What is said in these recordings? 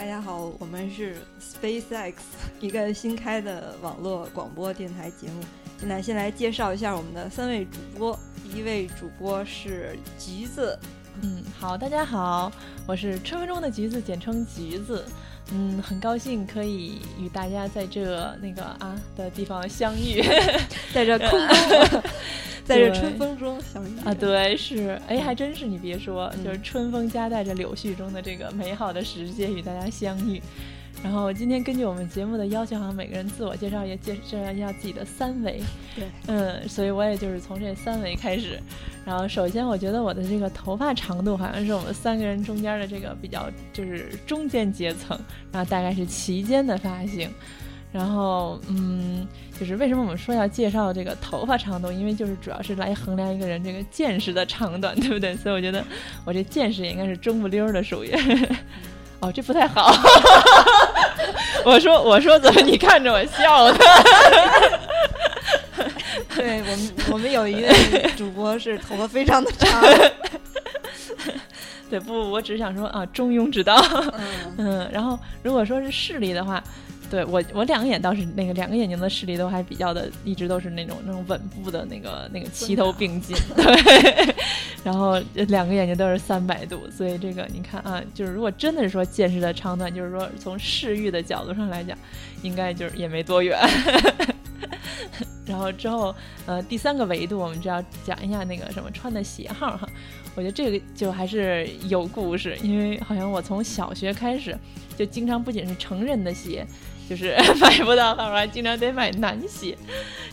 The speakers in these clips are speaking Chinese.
大家好，我们是 SpaceX，一个新开的网络广播电台节目。现在先来介绍一下我们的三位主播。第一位主播是橘子，嗯，好，大家好，我是春风中的橘子，简称橘子。嗯，很高兴可以与大家在这那个啊的地方相遇，在这空中，在这春风中相遇啊，对，是，哎，还真是，你别说，就是春风夹带着柳絮中的这个美好的时节与大家相遇。然后今天根据我们节目的要求，好像每个人自我介绍也介绍一下自己的三围。对，嗯，所以我也就是从这三围开始。然后首先，我觉得我的这个头发长度好像是我们三个人中间的这个比较就是中间阶层，然后大概是齐肩的发型。然后，嗯，就是为什么我们说要介绍这个头发长度？因为就是主要是来衡量一个人这个见识的长短，对不对？所以我觉得我这见识也应该是中不溜的，属于。哦，这不太好。我说，我说，怎么你看着我笑呢？对我们，我们有一位主播是头发非常的长。对，不，我只是想说啊，中庸之道。嗯，然后如果说是视力的话。对我，我两个眼倒是那个两个眼睛的视力都还比较的，一直都是那种那种稳步的那个那个齐头并进，对。然后两个眼睛都是三百度，所以这个你看啊，就是如果真的是说见识的长短，就是说从视域的角度上来讲，应该就是也没多远。然后之后呃第三个维度，我们就要讲一下那个什么穿的鞋号哈。我觉得这个就还是有故事，因为好像我从小学开始就经常不仅是成人的鞋。就是 买不到号码，经常得买男鞋，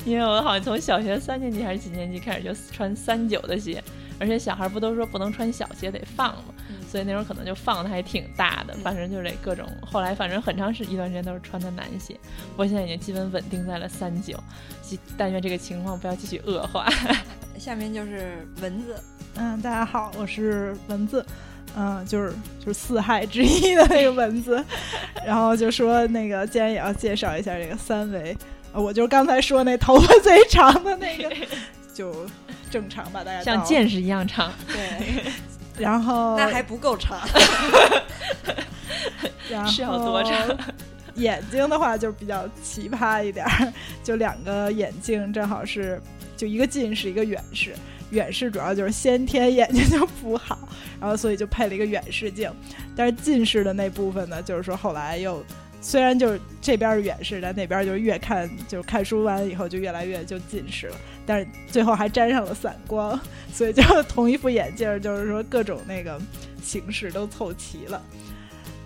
因为我好像从小学三年级还是几年级开始就穿三九的鞋，而且小孩不都说不能穿小鞋得放吗？所以那时候可能就放的还挺大的，反正就得各种。后来反正很长时一段时间都是穿的男鞋，我现在已经基本稳定在了三九，但愿这个情况不要继续恶化。下面就是蚊子，嗯，大家好，我是蚊子。嗯，就是就是四害之一的那个蚊子，然后就说那个，既然也要介绍一下这个三维，我就刚才说那头发最长的那个，就正常吧，大家像见识一样长，对，然后那还不够长，然后 是要多长？眼睛的话就比较奇葩一点，就两个眼镜正好是就一个近视，一个远视。远视主要就是先天眼睛就不好，然后所以就配了一个远视镜。但是近视的那部分呢，就是说后来又虽然就是这边是远视，但那边就是越看就是看书完以后就越来越就近视了。但是最后还沾上了散光，所以就同一副眼镜，就是说各种那个形式都凑齐了。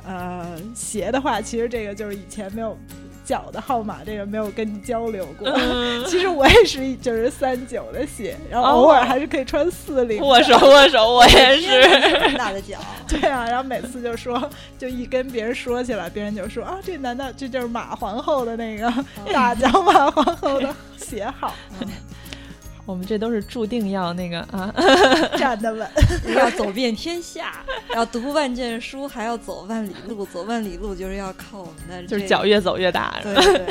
呃，鞋的话，其实这个就是以前没有。脚的号码这个没有跟你交流过，其实我也是就是三九的鞋，然后偶尔还是可以穿四零。握手 握手，我也是大的脚。对啊，然后每次就说，就一跟别人说起来，别人就说啊，这难道这就是马皇后的那个大脚马皇后的鞋号？我们这都是注定要那个啊，站得稳，要走遍天下，要读万卷书，还要走万里路。走万里路就是要靠我们的，就是脚越走越大。对对。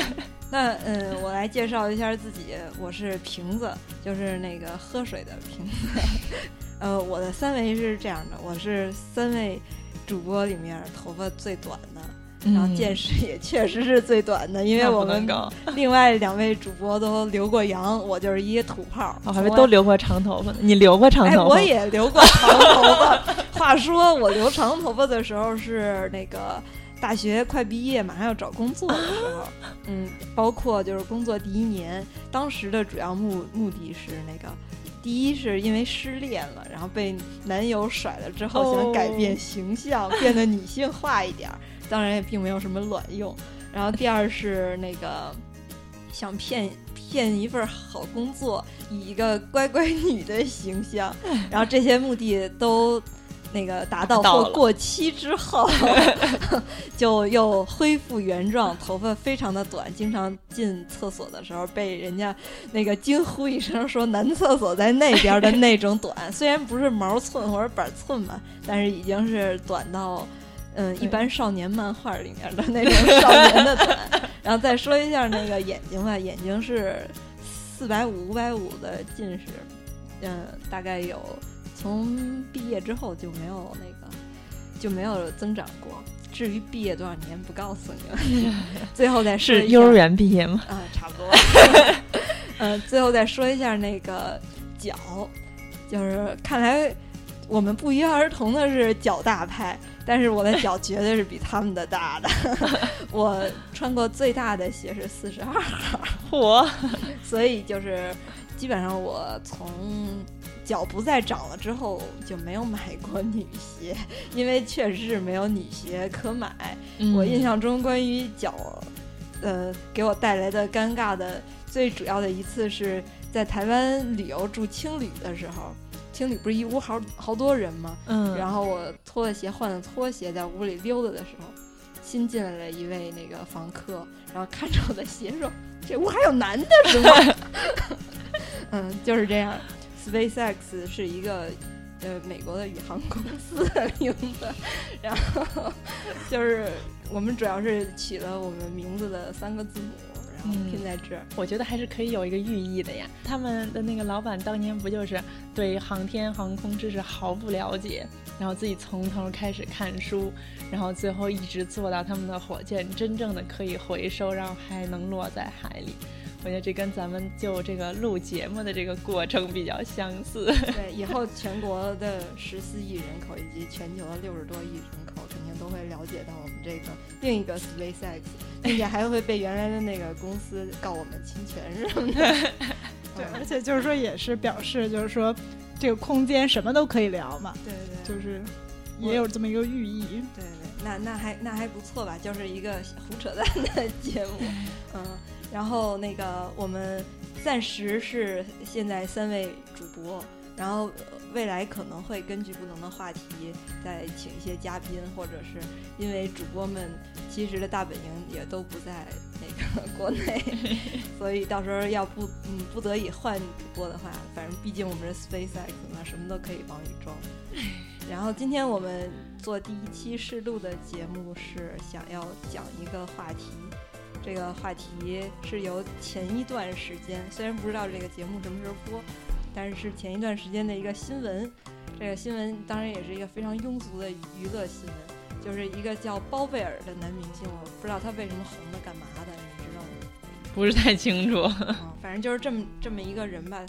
那嗯，我来介绍一下自己，我是瓶子，就是那个喝水的瓶子。呃，我的三围是这样的，我是三位主播里面头发最短的。然后见识也确实是最短的，因为我们 另外两位主播都留过洋，我就是一土炮。我还没都留过长头发呢，你留过长头发？我也留过长头发。话说我留长头发的时候是那个大学快毕业，马上要找工作的时候。嗯，包括就是工作第一年，当时的主要目目的是那个，第一是因为失恋了，然后被男友甩了之后，想改变形象，变得女性化一点。当然也并没有什么卵用，然后第二是那个想骗骗一份好工作，以一个乖乖女的形象，然后这些目的都那个达到或过期之后，就又恢复原状，头发非常的短，经常进厕所的时候被人家那个惊呼一声说男厕所在那边的那种短，虽然不是毛寸或者板寸吧，但是已经是短到。嗯，一般少年漫画里面的那种少年的短，然后再说一下那个眼睛吧，眼睛是四百五五百五的近视，嗯，大概有从毕业之后就没有那个就没有增长过。至于毕业多少年不告诉你了。最后再说是幼儿园毕业吗？啊，差不多。呃，最后再说一下那个脚，就是看来我们不约而同的是脚大派，但是我的脚绝对是比他们的大的。我穿过最大的鞋是四十二号，嚯！所以就是基本上我从脚不再长了之后就没有买过女鞋，因为确实是没有女鞋可买。我印象中关于脚，呃，给我带来的尴尬的。最主要的一次是在台湾旅游住青旅的时候，青旅不是一屋好好多人吗？嗯，然后我脱了鞋换了拖鞋在屋里溜达的时候，新进来了一位那个房客，然后看着我的鞋说：“这屋还有男的是吗？” 嗯，就是这样。SpaceX 是一个呃美国的宇航公司的名字，然后就是我们主要是取了我们名字的三个字母。拼在这儿，我觉得还是可以有一个寓意的呀。他们的那个老板当年不就是对航天航空知识毫不了解，然后自己从头开始看书，然后最后一直做到他们的火箭真正的可以回收，然后还能落在海里。我觉得这跟咱们就这个录节目的这个过程比较相似。对，以后全国的十四亿人口以及全球的六十多亿人口，肯定都会了解到我们这个另一个 SpaceX，并且还会被原来的那个公司告我们侵权什么的。对，而且就是说，也是表示，就是说，这个空间什么都可以聊嘛。对对，就是也有这么一个寓意。对对，那那还那还不错吧？就是一个胡扯淡的节目，嗯。然后那个我们暂时是现在三位主播，然后未来可能会根据不同的话题再请一些嘉宾，或者是因为主播们其实的大本营也都不在那个国内，所以到时候要不嗯不得已换主播的话，反正毕竟我们是 SpaceX 嘛，什么都可以往里装。然后今天我们做第一期试录的节目是想要讲一个话题。这个话题是由前一段时间，虽然不知道这个节目什么时候播，但是是前一段时间的一个新闻。这个新闻当然也是一个非常庸俗的娱乐新闻，就是一个叫包贝尔的男明星，我不知道他为什么红的，干嘛的，你知道吗？不是太清楚。反正就是这么这么一个人吧。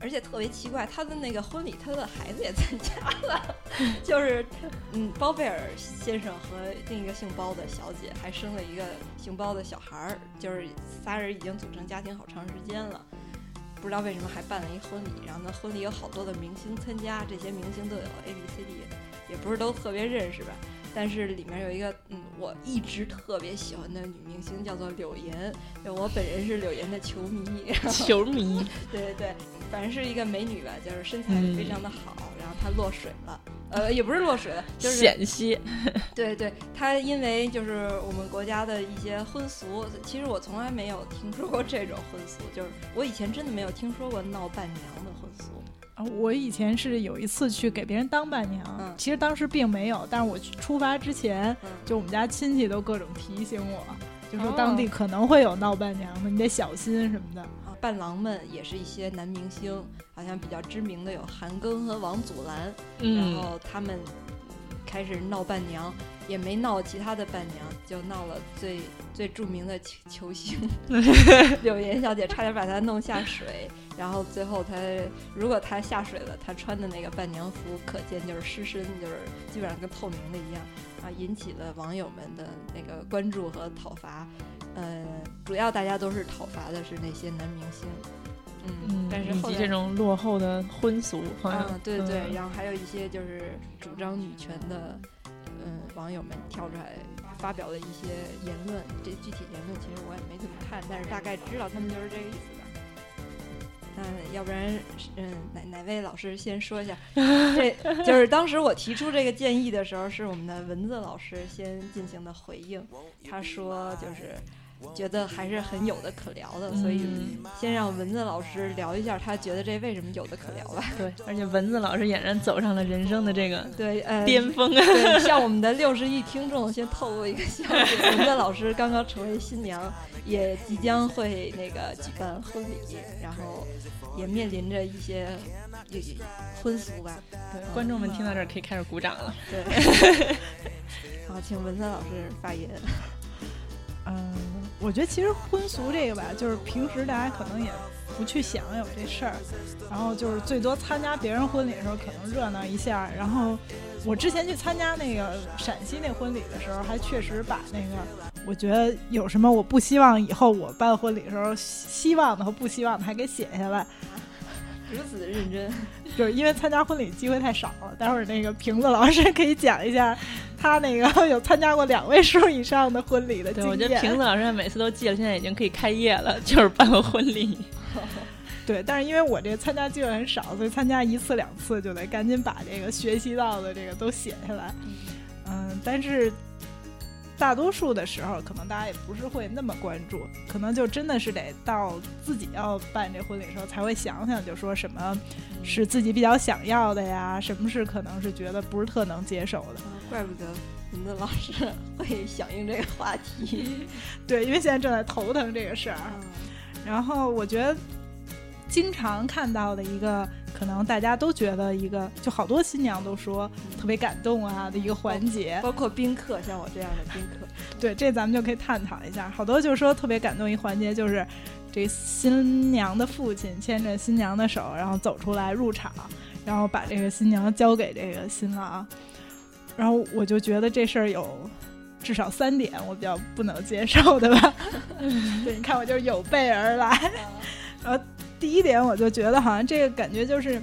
而且特别奇怪，他的那个婚礼，他的孩子也参加了，就是，嗯，包贝尔先生和另一个姓包的小姐还生了一个姓包的小孩儿，就是仨人已经组成家庭好长时间了，不知道为什么还办了一婚礼，然后呢，婚礼有好多的明星参加，这些明星都有 A B C D，也不是都特别认识吧。但是里面有一个嗯，我一直特别喜欢的女明星，叫做柳岩。我本人是柳岩的球迷。球迷，对对对，反正是一个美女吧，就是身材非常的好。然后她落水了，呃，也不是落水了，就是险些。对对，她因为就是我们国家的一些婚俗，其实我从来没有听说过这种婚俗，就是我以前真的没有听说过闹伴娘的婚俗。我以前是有一次去给别人当伴娘，其实当时并没有，但是我出发之前，就我们家亲戚都各种提醒我，就说当地可能会有闹伴娘的，你得小心什么的。伴郎们也是一些男明星，好像比较知名的有韩庚和王祖蓝，然后他们开始闹伴娘，也没闹其他的伴娘，就闹了最最著名的球球星 柳岩小姐，差点把她弄下水。然后最后她如果她下水了，她穿的那个伴娘服可见就是湿身，就是基本上跟透明的一样啊，引起了网友们的那个关注和讨伐。呃，主要大家都是讨伐的是那些男明星，嗯，但是后这种落后的婚俗，嗯，对对，然后还有一些就是主张女权的，嗯，网友们跳出来发表了一些言论，这具体言论其实我也没怎么看，但是大概知道他们就是这个意思。吧。那，要不然，嗯，哪哪位老师先说一下？这就是当时我提出这个建议的时候，是我们的文字老师先进行的回应。他说，就是。觉得还是很有的可聊的，所以先让蚊子老师聊一下，他觉得这为什么有的可聊吧。对，而且蚊子老师俨然走上了人生的这个 对呃巅峰。对，向我们的六十亿听众先透露一个消息：蚊子老师刚刚成为新娘，也即将会那个举办婚礼，然后也面临着一些婚俗吧。对，观众们听到这儿可以开始鼓掌了。对。好，请文森老师发言。嗯，我觉得其实婚俗这个吧，就是平时大家可能也不去想有这事儿，然后就是最多参加别人婚礼的时候可能热闹一下。然后我之前去参加那个陕西那婚礼的时候，还确实把那个我觉得有什么我不希望以后我办婚礼的时候希望的和不希望的还给写下来。如此的认真，就是因为参加婚礼机会太少了。待会儿那个瓶子老师可以讲一下，他那个 有参加过两位数以上的婚礼的经验。对，我觉得瓶子老师每次都记了，现在已经可以开业了，就是办个婚礼。对，但是因为我这参加机会很少，所以参加一次两次就得赶紧把这个学习到的这个都写下来。嗯，但是。大多数的时候，可能大家也不是会那么关注，可能就真的是得到自己要办这婚礼的时候，才会想想，就说什么是自己比较想要的呀，什么是可能是觉得不是特能接受的。怪不得文子老师会响应这个话题，对，因为现在正在头疼这个事儿。然后我觉得经常看到的一个。可能大家都觉得一个，就好多新娘都说特别感动啊的一个环节，包括宾客，像我这样的宾客，对，这咱们就可以探讨一下。好多就是说特别感动一环节，就是这新娘的父亲牵着新娘的手，然后走出来入场，然后把这个新娘交给这个新郎。然后我就觉得这事儿有至少三点我比较不能接受的吧。对，你 看我就是有备而来，然后。第一点，我就觉得好像这个感觉就是，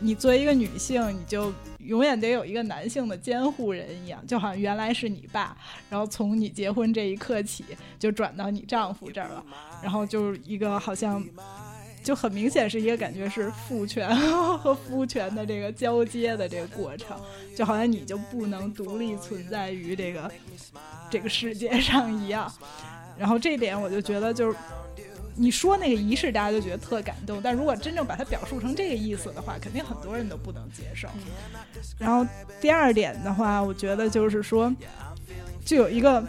你作为一个女性，你就永远得有一个男性的监护人一样，就好像原来是你爸，然后从你结婚这一刻起就转到你丈夫这儿了，然后就是一个好像就很明显是一个感觉是父权和夫权的这个交接的这个过程，就好像你就不能独立存在于这个这个世界上一样，然后这点我就觉得就是。你说那个仪式，大家就觉得特感动，但如果真正把它表述成这个意思的话，肯定很多人都不能接受。然后第二点的话，我觉得就是说，就有一个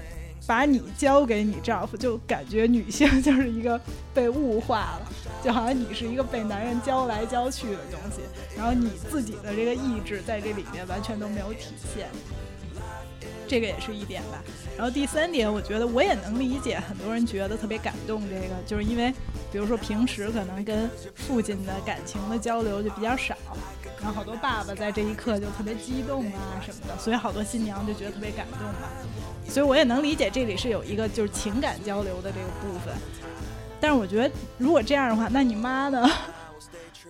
把你交给你丈夫，就感觉女性 就是一个被物化了，就好像你是一个被男人交来交去的东西，然后你自己的这个意志在这里面完全都没有体现。这个也是一点吧，然后第三点，我觉得我也能理解很多人觉得特别感动，这个就是因为，比如说平时可能跟父亲的感情的交流就比较少，然后好多爸爸在这一刻就特别激动啊什么的，所以好多新娘就觉得特别感动嘛，所以我也能理解这里是有一个就是情感交流的这个部分，但是我觉得如果这样的话，那你妈呢？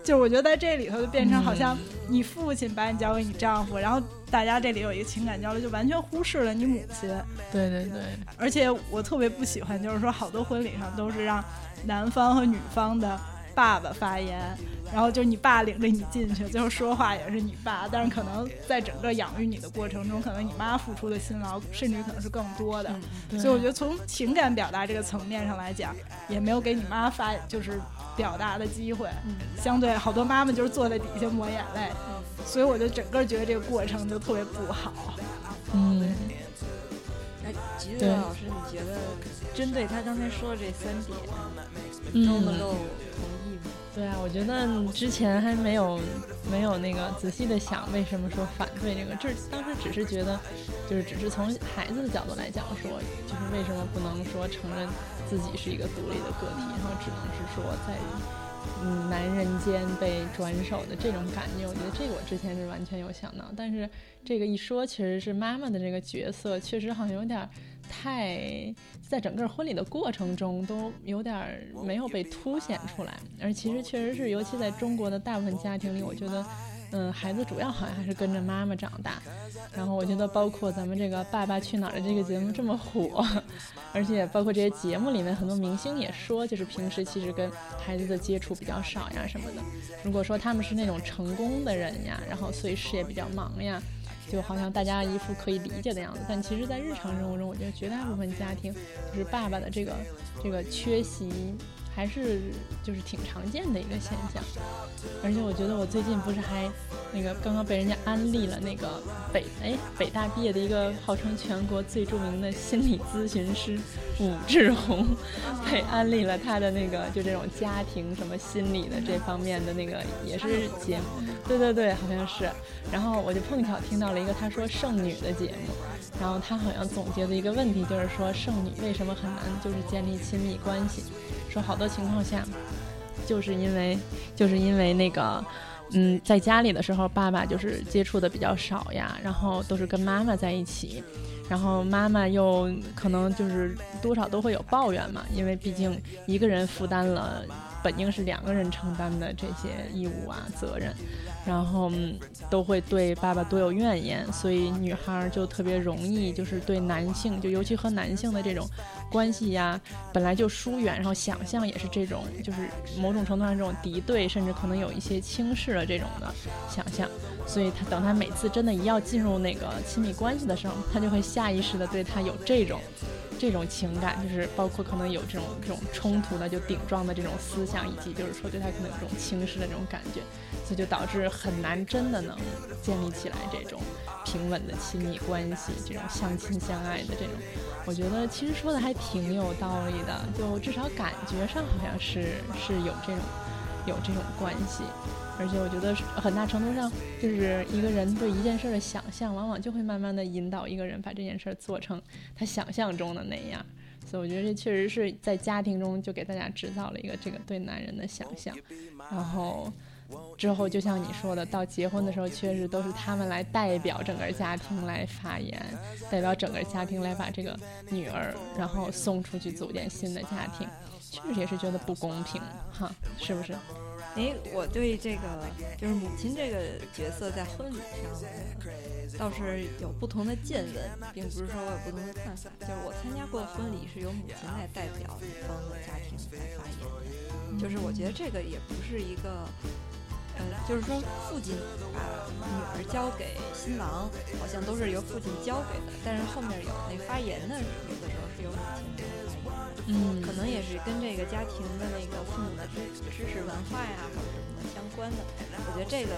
就是我觉得在这里头就变成好像你父亲把你交给你丈夫，然后大家这里有一个情感交流，就完全忽视了你母亲。对对对，而且我特别不喜欢，就是说好多婚礼上都是让男方和女方的爸爸发言。然后就是你爸领着你进去，最后说话也是你爸，但是可能在整个养育你的过程中，可能你妈付出的辛劳，甚至可能是更多的。所以我觉得从情感表达这个层面上来讲，也没有给你妈发就是表达的机会。相对好多妈妈就是坐在底下抹眼泪，所以我就整个觉得这个过程就特别不好。嗯。哎，吉瑞老师，你觉得针对他刚才说的这三点，都能够？对啊，我觉得之前还没有没有那个仔细的想为什么说反对这个，这当时只是觉得，就是只是从孩子的角度来讲说，就是为什么不能说承认自己是一个独立的个体，然后只能是说在嗯男人间被转手的这种感觉，我觉得这个我之前是完全有想到，但是这个一说，其实是妈妈的这个角色确实好像有点。太在整个婚礼的过程中都有点没有被凸显出来，而其实确实是，尤其在中国的大部分家庭里，我觉得，嗯，孩子主要好像还是跟着妈妈长大。然后我觉得，包括咱们这个《爸爸去哪儿》的这个节目这么火，而且包括这些节目里面很多明星也说，就是平时其实跟孩子的接触比较少呀什么的。如果说他们是那种成功的人呀，然后所以事业比较忙呀。就好像大家一副可以理解的样子，但其实，在日常生活中，我觉得绝大部分家庭，就是爸爸的这个这个缺席，还是就是挺常见的一个现象。而且，我觉得我最近不是还那个刚刚被人家安利了那个北哎北大毕业的一个号称全国最著名的心理咨询师武志红，被安利了他的那个就这种家庭什么心理的这方面的那个也是节目，对对对，好像是。然后我就碰巧听到了一个他说剩女的节目，然后他好像总结的一个问题就是说剩女为什么很难就是建立亲密关系，说好多情况下就是因为就是因为那个。嗯，在家里的时候，爸爸就是接触的比较少呀，然后都是跟妈妈在一起，然后妈妈又可能就是多少都会有抱怨嘛，因为毕竟一个人负担了本应是两个人承担的这些义务啊责任。然后都会对爸爸多有怨言，所以女孩就特别容易就是对男性，就尤其和男性的这种关系呀，本来就疏远，然后想象也是这种，就是某种程度上这种敌对，甚至可能有一些轻视了这种的想象。所以他等他每次真的一要进入那个亲密关系的时候，他就会下意识的对他有这种。这种情感就是包括可能有这种这种冲突的，就顶撞的这种思想，以及就是说对他可能有这种轻视的这种感觉，所以就导致很难真的能建立起来这种平稳的亲密关系，这种相亲相爱的这种，我觉得其实说的还挺有道理的，就至少感觉上好像是是有这种有这种关系。而且我觉得很大程度上，就是一个人对一件事的想象，往往就会慢慢的引导一个人把这件事做成他想象中的那样。所以我觉得这确实是在家庭中就给大家制造了一个这个对男人的想象。然后之后就像你说的，到结婚的时候，确实都是他们来代表整个家庭来发言，代表整个家庭来把这个女儿然后送出去组建新的家庭，确实也是觉得不公平哈，是不是？哎，我对这个就是母亲这个角色在婚礼上倒是有不同的见闻，并不是说我有不同的看法。就是我参加过的婚礼是由母亲来代表女方的家庭来发言的，就是我觉得这个也不是一个，呃，就是说父亲把女儿交给新郎，好像都是由父亲交给的，但是后面有那发言的，有的时候是由母亲。嗯，可能也是跟这个家庭的那个父母的知知识文化呀，或者什么相关的。我觉得这个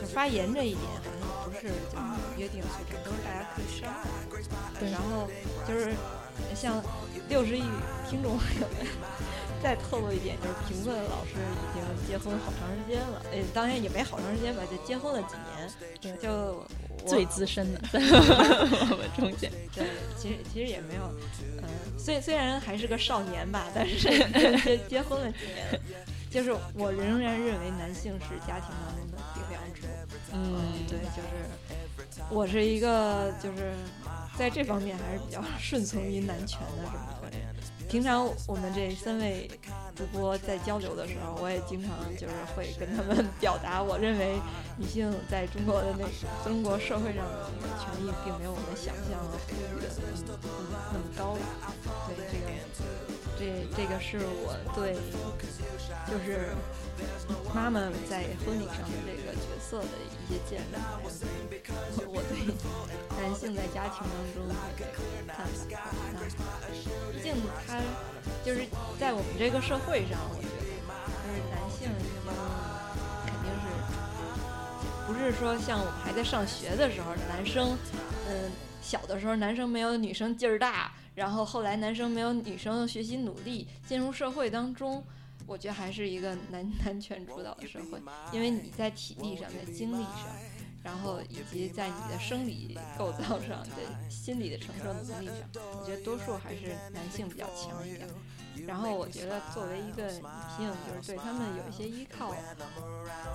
就发言这一点，好像不是就是约定俗成，都是大家可以商量。对，然后就是像六十亿听众朋友们，再透露一点，就是评论老师已经结婚好长时间了，诶，当然也没好长时间吧，就结婚了几年，对，就。最资深的，我们中间，对，其实其实也没有，嗯，虽虽然还是个少年吧，但是 结结婚了几年，就是我仍然认为男性是家庭当中的顶梁柱，嗯，对，就是我是一个就是在这方面还是比较顺从于男权的这么一个人。平常我们这三位主播在交流的时候，我也经常就是会跟他们 表达，我认为女性在中国的那中国社会上的那个权益，并没有我们想象和呼吁的那么那么高。对这个，这这个是我对就是妈妈在婚礼上的这个角色的一一些见证，我对男性在家庭当中的看法。毕竟他。就是在我们这个社会上，我觉得就是男性肯定是不是说像我们还在上学的时候，男生嗯小的时候男生没有女生劲儿大，然后后来男生没有女生学习努力，进入社会当中，我觉得还是一个男男权主导的社会，因为你在体力上，在精力上。然后以及在你的生理构造上，的心理的承受能力上，我觉得多数还是男性比较强一点。然后我觉得作为一个女性，就是对他们有一些依靠，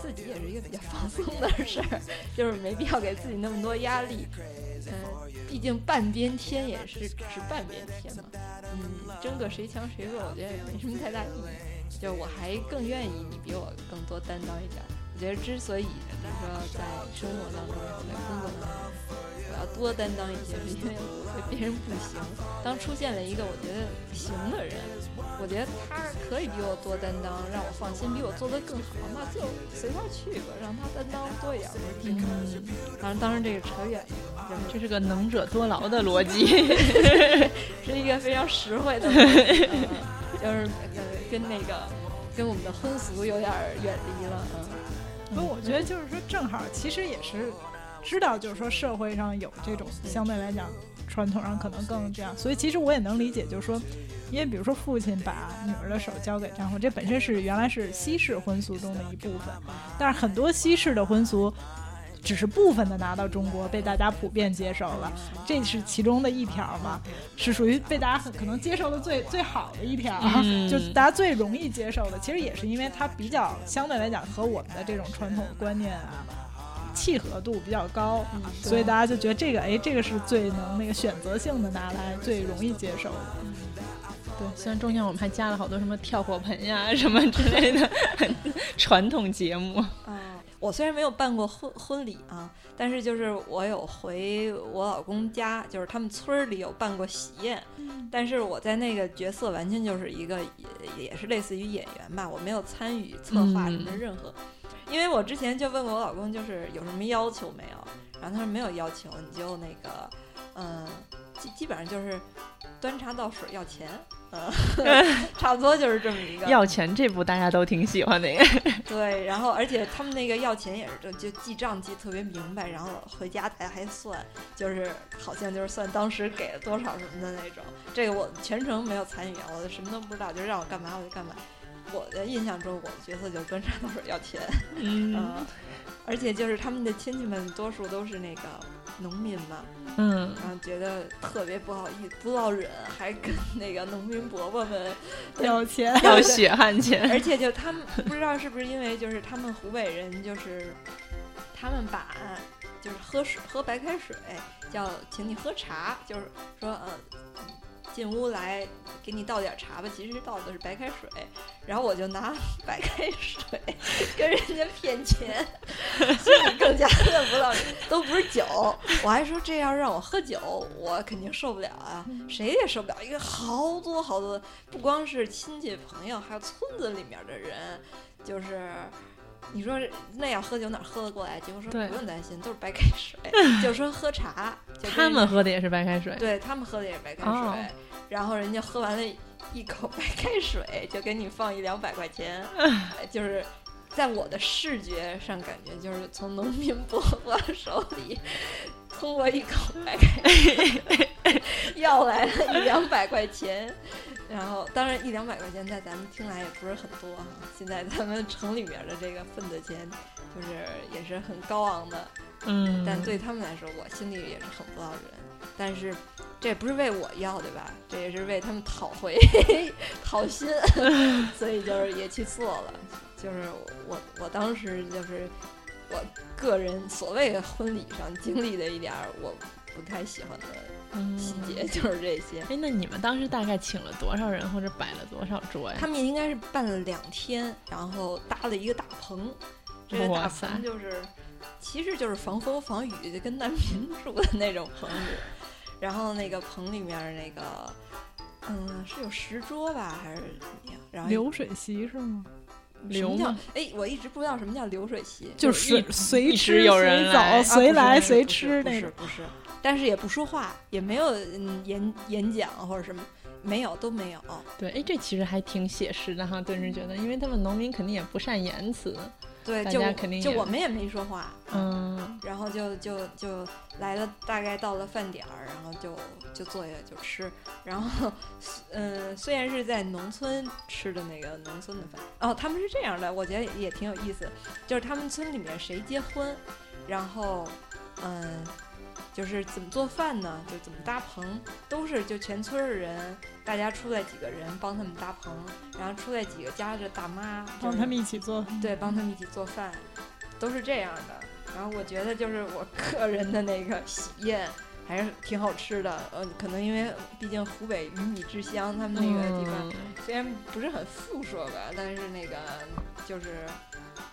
自己也是一个比较放松的事儿，就是没必要给自己那么多压力。嗯，毕竟半边天也是只是半边天嘛。嗯，争个谁强谁弱，我觉得也没什么太大意义。就我还更愿意你比我更多担当一点。我觉得之所以，比如说在生活当中，在工作当中，我要多担当一些，是因为我对别人不行。当出现了一个我觉得行的人，我觉得他可以比我多担当，让我放心，比我做得更好，那就随他去吧，让他担当多一点，不是挺好的？当然，当然这个扯远了，这是个能者多劳的逻辑，是一个非常实惠的，就是跟那个跟我们的婚俗有点远离了，嗯。所以，我觉得就是说，正好其实也是知道，就是说社会上有这种相对来讲传统上可能更这样，所以其实我也能理解，就是说，因为比如说父亲把女儿的手交给丈夫，这本身是原来是西式婚俗中的一部分，但是很多西式的婚俗。只是部分的拿到中国被大家普遍接受了，这是其中的一条嘛，是属于被大家很可能接受的最最好的一条，就大家最容易接受的。其实也是因为它比较相对来讲和我们的这种传统观念啊契合度比较高，所以大家就觉得这个哎这个是最能那个选择性的拿来最容易接受的。对，虽然中间我们还加了好多什么跳火盆呀什么之类的传统节目。我虽然没有办过婚婚礼啊，但是就是我有回我老公家，就是他们村儿里有办过喜宴，但是我在那个角色完全就是一个也也是类似于演员吧，我没有参与策划什么任何，因为我之前就问过我老公，就是有什么要求没有，然后他说没有要求，你就那个嗯，基基本上就是端茶倒水要钱。嗯 差不多就是这么一个要钱这部大家都挺喜欢的。对，然后而且他们那个要钱也是就就记账记特别明白，然后回家还还算，就是好像就是算当时给了多少什么的那种。这个我全程没有参与，我什么都不知道，就让我干嘛我就干嘛。我的印象中，我的角色就是端茶倒水要钱。嗯，而且就是他们的亲戚们多数都是那个。农民嘛，嗯，然后觉得特别不好意思，不知道忍，还跟 那个农民伯伯们 要钱，要血汗钱，而且就他们不知道是不是因为就是他们湖北人就是他们把就是喝水喝白开水叫请你喝茶，就是说呃。进屋来，给你倒点茶吧。其实倒的是白开水，然后我就拿 白开水跟人家骗钱，心里更加的不道都不是酒。我还说这要让我喝酒，我肯定受不了啊，谁也受不了。一个好多好多，不光是亲戚朋友，还有村子里面的人，就是你说那要喝酒哪喝得过来？结果说不用担心，都是白开水。就说喝茶，他们喝的也是白开水，对他们喝的也是白开水。然后人家喝完了一口白开水，就给你放一两百块钱，就是在我的视觉上感觉，就是从农民伯伯手里通过一口白开水 要来了一两百块钱。然后，当然一两百块钱在咱们听来也不是很多哈。现在咱们城里面的这个份子钱，就是也是很高昂的。嗯，但对他们来说，我心里也是很不落人。但是，这也不是为我要，对吧？这也是为他们讨回 讨薪，所以就是也去做了。就是我，我当时就是我个人所谓婚礼上经历的一点我不太喜欢的细节，就是这些。哎，那你们当时大概请了多少人，或者摆了多少桌呀？他们应该是办了两天，然后搭了一个大棚。这个大棚就是，其实就是防风防雨，就跟难民住的那种棚子。然后那个棚里面那个，嗯，是有石桌吧，还是怎么样？然后流水席是吗？流吗？哎，我一直不知道什么叫流水席，就是随吃随走，随来随吃那种。不是，但是也不说话，也没有演演讲或者什么，没有，都没有。对，哎，这其实还挺写实的哈，顿时觉得，因为他们农民肯定也不善言辞。对，就就我们也没说话，嗯，然后就就就来了，大概到了饭点儿，然后就就坐下就吃，然后，嗯，虽然是在农村吃的那个农村的饭，哦，他们是这样的，我觉得也挺有意思，就是他们村里面谁结婚，然后，嗯。就是怎么做饭呢？就怎么搭棚，都是就全村的人，大家出来几个人帮他们搭棚，然后出来几个家的大妈帮他们一起做，对，帮他们一起做饭，都是这样的。然后我觉得就是我个人的那个喜宴还是挺好吃的，呃，可能因为毕竟湖北鱼米之乡，他们那个地方虽然不是很富庶吧，但是那个就是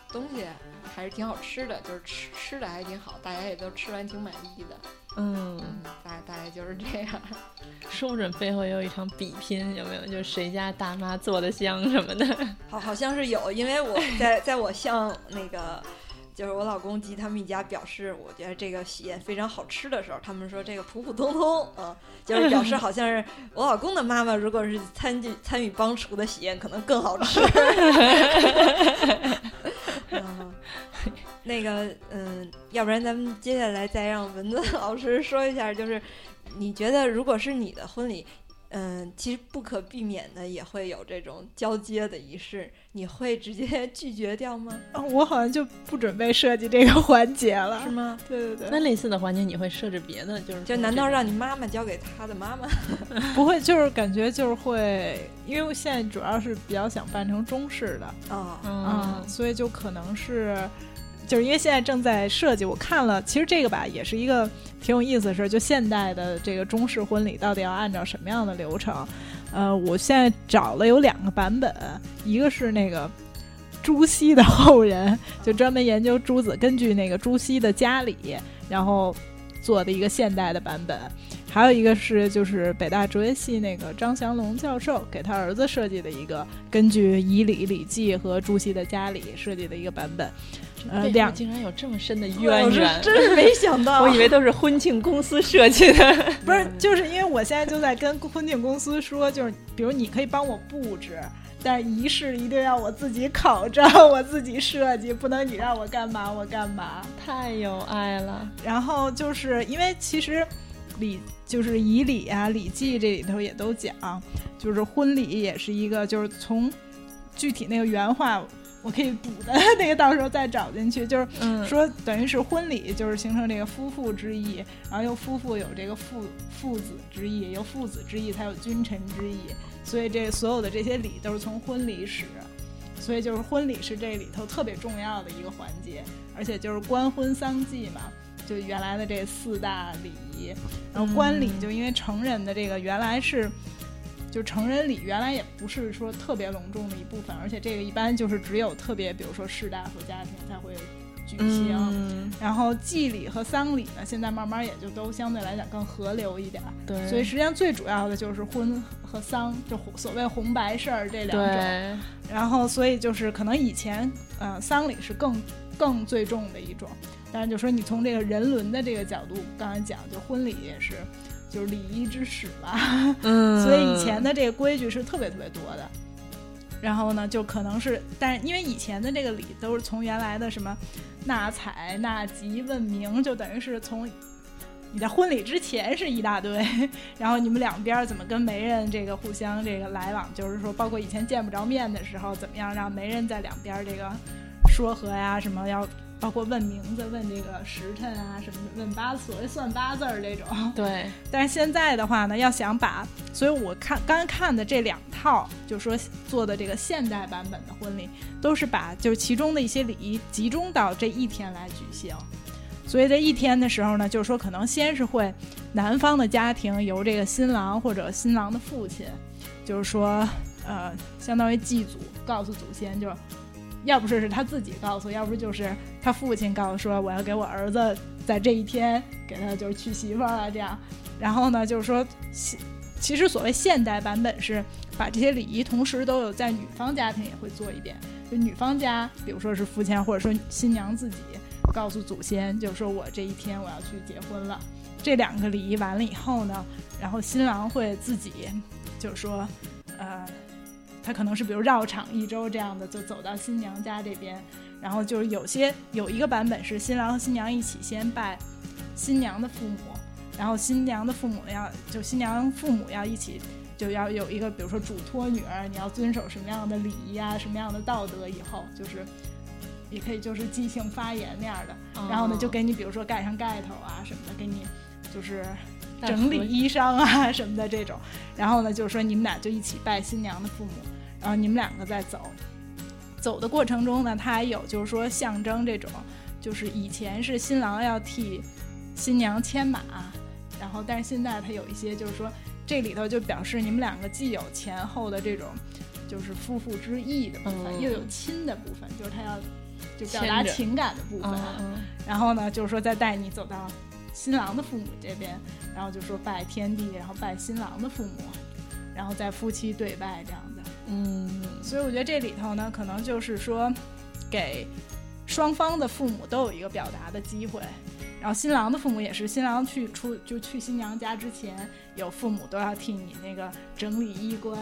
东西。还是挺好吃的，就是吃吃的还挺好，大家也都吃完挺满意的。嗯，大大概就是这样。说不准背后也有一场比拼，有没有？就是谁家大妈做的香什么的。好，好像是有，因为我 在在我向那个就是我老公及他们一家表示，我觉得这个喜宴非常好吃的时候，他们说这个普普通通，嗯，就是表示好像是 我老公的妈妈，如果是参与参与帮厨的喜宴，可能更好吃。那个，嗯，要不然咱们接下来再让文子 老师说一下，就是你觉得如果是你的婚礼。嗯，其实不可避免的也会有这种交接的仪式，你会直接 拒绝掉吗？我好像就不准备设计这个环节了，是吗？对对对。那类似的环节你会设置别的，就是就难道让你妈妈交给他的妈妈？不会，就是感觉就是会，因为我现在主要是比较想办成中式的啊啊，所以就可能是。就是因为现在正在设计，我看了，其实这个吧也是一个挺有意思的事儿。就现代的这个中式婚礼到底要按照什么样的流程？呃，我现在找了有两个版本，一个是那个朱熹的后人，就专门研究朱子，根据那个朱熹的家礼，然后做的一个现代的版本；还有一个是就是北大哲学系那个张祥龙教授给他儿子设计的一个，根据仪礼礼记和朱熹的家礼设计的一个版本。呃，两竟然有这么深的渊源，真是没想到。我以为都是婚庆公司设计的，不是，就是因为我现在就在跟婚庆公司说，就是比如你可以帮我布置，但是仪式一定要我自己考证，我自己设计，不能你让我干嘛我干嘛。太有爱了。然后就是因为其实礼就是仪礼啊，礼记这里头也都讲，就是婚礼也是一个，就是从具体那个原话。我可以补的 那个，到时候再找进去。就是说，等于是婚礼，就是形成这个夫妇之意，然后又夫妇有这个父父子之意，有父子之意才有君臣之意，所以这所有的这些礼都是从婚礼始。所以就是婚礼是这里头特别重要的一个环节，而且就是官婚丧祭嘛，就原来的这四大礼仪。然后官礼就因为成人的这个原来是。就成人礼原来也不是说特别隆重的一部分，而且这个一般就是只有特别，比如说士大夫家庭才会举行。然后祭礼和丧礼呢，现在慢慢也就都相对来讲更合流一点。对，所以实际上最主要的就是婚和丧，就所谓红白事儿这两种。然后，所以就是可能以前，呃，丧礼是更更最重的一种。但是就说你从这个人伦的这个角度，刚才讲，就婚礼也是。就是礼仪之始吧，嗯，所以以前的这个规矩是特别特别多的。然后呢，就可能是，但是因为以前的这个礼都是从原来的什么纳采、纳吉、问名，就等于是从你在婚礼之前是一大堆，然后你们两边怎么跟媒人这个互相这个来往，就是说，包括以前见不着面的时候，怎么样让媒人在两边这个说和呀，什么要。包括问名字、问这个时辰啊，什么问八所谓算八字儿这种。对。但是现在的话呢，要想把，所以我看刚看的这两套，就是说做的这个现代版本的婚礼，都是把就是其中的一些礼仪集中到这一天来举行。所以在一天的时候呢，就是说可能先是会男方的家庭由这个新郎或者新郎的父亲，就是说呃，相当于祭祖，告诉祖先就。要不是是他自己告诉，要不就是他父亲告诉说我要给我儿子在这一天给他就是娶媳妇儿啊这样，然后呢就是说，其实所谓现代版本是把这些礼仪同时都有在女方家庭也会做一遍，就女方家比如说是父亲或者说新娘自己告诉祖先，就是说我这一天我要去结婚了，这两个礼仪完了以后呢，然后新郎会自己就是说，呃。他可能是比如绕场一周这样的，就走到新娘家这边，然后就是有些有一个版本是新郎和新娘一起先拜新娘的父母，然后新娘的父母要就新娘父母要一起就要有一个比如说嘱托女儿你要遵守什么样的礼仪啊，什么样的道德，以后就是也可以就是即兴发言那样的，然后呢就给你比如说盖上盖头啊什么的，给你就是。整理衣裳啊什么的这种，然后呢，就是说你们俩就一起拜新娘的父母，然后你们两个在走，走的过程中呢，他还有就是说象征这种，就是以前是新郎要替新娘牵马，然后但是现在他有一些就是说这里头就表示你们两个既有前后的这种就是夫妇之意的部分，又有亲的部分，就是他要就表达情感的部分，然后呢，就是说再带你走到。新郎的父母这边，然后就说拜天地，然后拜新郎的父母，然后再夫妻对拜这样的。嗯，所以我觉得这里头呢，可能就是说，给双方的父母都有一个表达的机会。然后新郎的父母也是，新郎去出就去新娘家之前，有父母都要替你那个整理衣冠，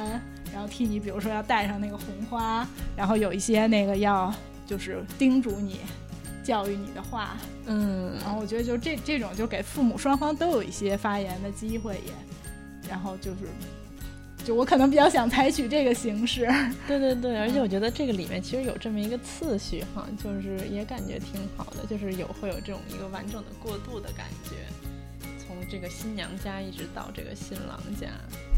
然后替你比如说要戴上那个红花，然后有一些那个要。就是叮嘱你、教育你的话。嗯，然后我觉得就这这种就给父母双方都有一些发言的机会也，然后就是。就我可能比较想采取这个形式，对对对，而且我觉得这个里面其实有这么一个次序哈，就是也感觉挺好的，就是有会有这种一个完整的过渡的感觉，从这个新娘家一直到这个新郎家。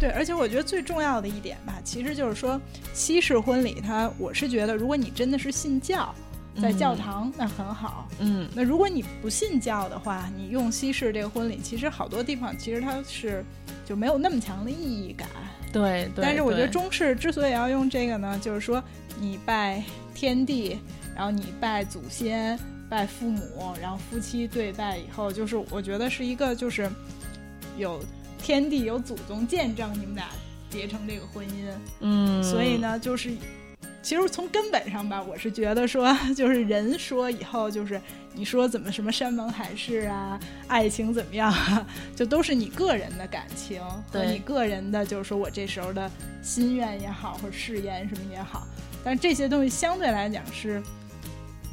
对，而且我觉得最重要的一点吧，其实就是说西式婚礼，它我是觉得，如果你真的是信教，在教堂那很好，嗯，那如果你不信教的话，你用西式这个婚礼，其实好多地方其实它是就没有那么强的意义感。对，但是我觉得中式之所以要用这个呢，就是说你拜天地，然后你拜祖先、拜父母，然后夫妻对拜以后，就是我觉得是一个就是有天地有祖宗见证你们俩结成这个婚姻，嗯，所以呢，就是其实从根本上吧，我是觉得说，就是人说以后就是。你说怎么什么山盟海誓啊，爱情怎么样啊？就都是你个人的感情和你个人的，就是说我这时候的心愿也好，或者誓言什么也好。但这些东西相对来讲是。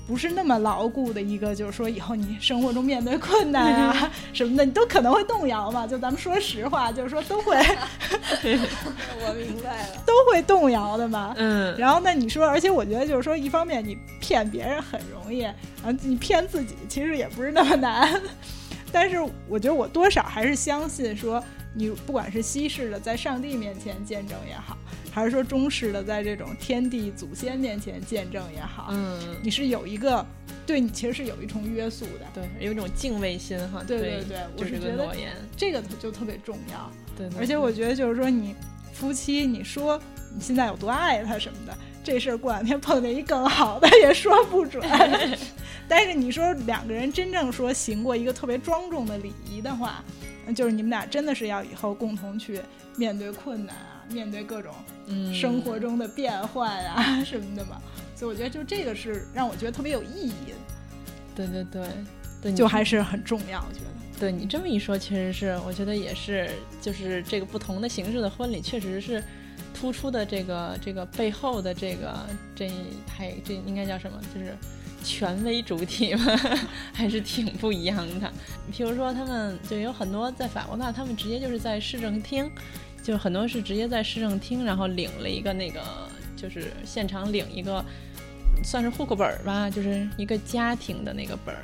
不是那么牢固的一个，就是说以后你生活中面对困难啊 什么的，你都可能会动摇嘛。就咱们说实话，就是说都会。我明白了，都会动摇的嘛。嗯。然后那你说，而且我觉得就是说，一方面你骗别人很容易，然后你骗自己其实也不是那么难。但是我觉得我多少还是相信说，你不管是西式的在上帝面前见证也好。还是说中式的，在这种天地祖先面前见证也好，嗯，你是有一个对你其实是有一重约束的，对，有一种敬畏心哈，对对对，我是觉得这个就特别重要，对，而且我觉得就是说你夫妻，你说你现在有多爱他什么的，这事儿过两天碰见一更好的也说不准，但是你说两个人真正说行过一个特别庄重的礼仪的话，就是你们俩真的是要以后共同去面对困难啊。面对各种生活中的变换啊 什么的嘛，所以我觉得就这个是让我觉得特别有意义的。对对对，对，就还是很重要。我觉得，对你这么一说，确实是，我觉得也是，就是这个不同的形式的婚礼，确实是突出的这个这个背后的这个这还这应该叫什么？就是权威主体嘛，还是挺不一样的。比如说，他们就有很多在法国那，他们直接就是在市政厅。就很多是直接在市政厅，然后领了一个那个，就是现场领一个，算是户口本儿吧，就是一个家庭的那个本儿。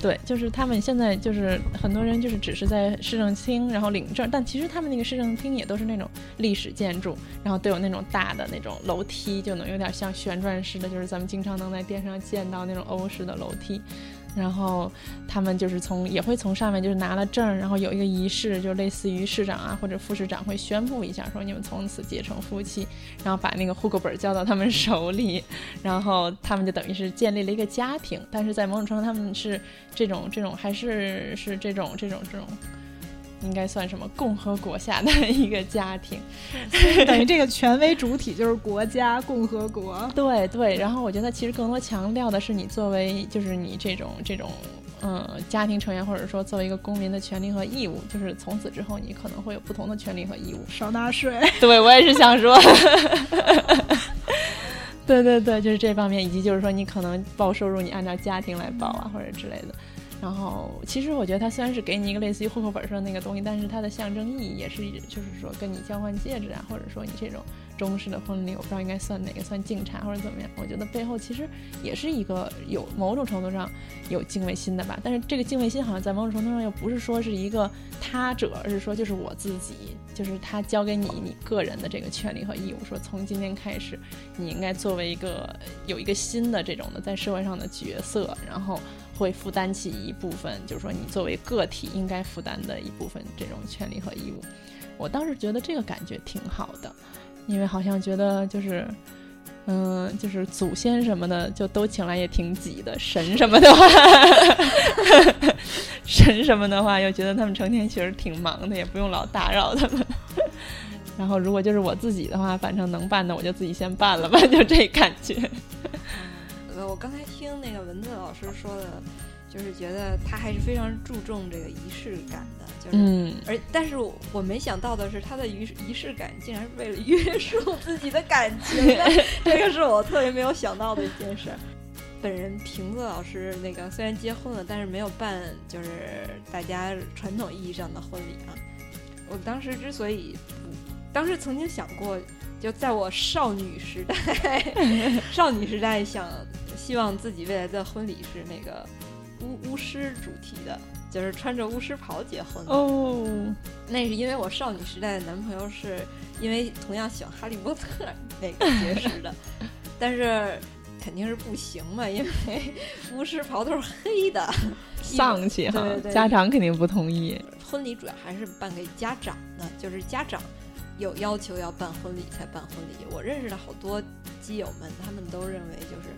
对，就是他们现在就是很多人就是只是在市政厅，然后领证，但其实他们那个市政厅也都是那种历史建筑，然后都有那种大的那种楼梯，就能有点像旋转式的，就是咱们经常能在电视上见到那种欧式的楼梯。然后他们就是从也会从上面就是拿了证，然后有一个仪式，就类似于市长啊或者副市长会宣布一下，说你们从此结成夫妻，然后把那个户口本交到他们手里，然后他们就等于是建立了一个家庭。但是在某种程度，他们是这种这种还是是这种这种这种。应该算什么共和国下的一个家庭，等于这个权威主体就是国家共和国。对对，然后我觉得其实更多强调的是你作为就是你这种这种嗯家庭成员或者说作为一个公民的权利和义务，就是从此之后你可能会有不同的权利和义务，少纳税。对我也是想说，对对对，就是这方面，以及就是说你可能报收入你按照家庭来报啊或者之类的。然后，其实我觉得它虽然是给你一个类似于户口本上的那个东西，但是它的象征意义也是，就是说跟你交换戒指啊，或者说你这种中式的婚礼，我不知道应该算哪个算敬茶或者怎么样。我觉得背后其实也是一个有某种程度上有敬畏心的吧。但是这个敬畏心好像在某种程度上又不是说是一个他者，而是说就是我自己，就是他交给你你个人的这个权利和义务，说从今天开始，你应该作为一个有一个新的这种的在社会上的角色，然后。会负担起一部分，就是说你作为个体应该负担的一部分这种权利和义务。我当时觉得这个感觉挺好的，因为好像觉得就是，嗯，就是祖先什么的就都请来也挺挤的，神什么的话，神什么的话又觉得他们成天其实挺忙的，也不用老打扰他们。然后如果就是我自己的话，反正能办的我就自己先办了吧，就这感觉。呃，我刚才听那个文字老师说的，就是觉得他还是非常注重这个仪式感的。就是而但是我没想到的是，他的仪仪式感竟然是为了约束自己的感情，这个是我特别没有想到的一件事。本人瓶子老师那个虽然结婚了，但是没有办就是大家传统意义上的婚礼啊。我当时之所以不，当时曾经想过，就在我少女时代，少女时代想希望自己未来的婚礼是那个巫巫师主题的，就是穿着巫师袍结婚哦。那是因为我少女时代的男朋友是因为同样喜欢哈利波特那个结识的，但是。肯定是不行嘛，因为巫师袍都是黑的，丧气哈。家长肯定不同意。婚礼主要还是办给家长的，就是家长有要求要办婚礼才办婚礼。我认识的好多基友们，他们都认为就是，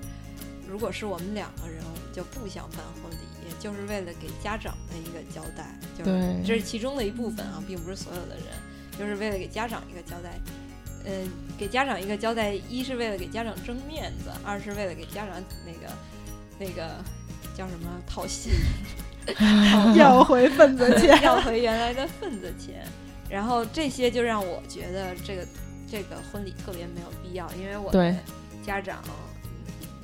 如果是我们两个人，我们就不想办婚礼，也就是为了给家长的一个交代。就是这是其中的一部分啊，并不是所有的人，就是为了给家长一个交代。嗯，给家长一个交代，一是为了给家长争面子，二是为了给家长那个那个叫什么讨戏，要回份子钱，要回原来的份子钱。然后这些就让我觉得这个这个婚礼特别没有必要，因为我的家长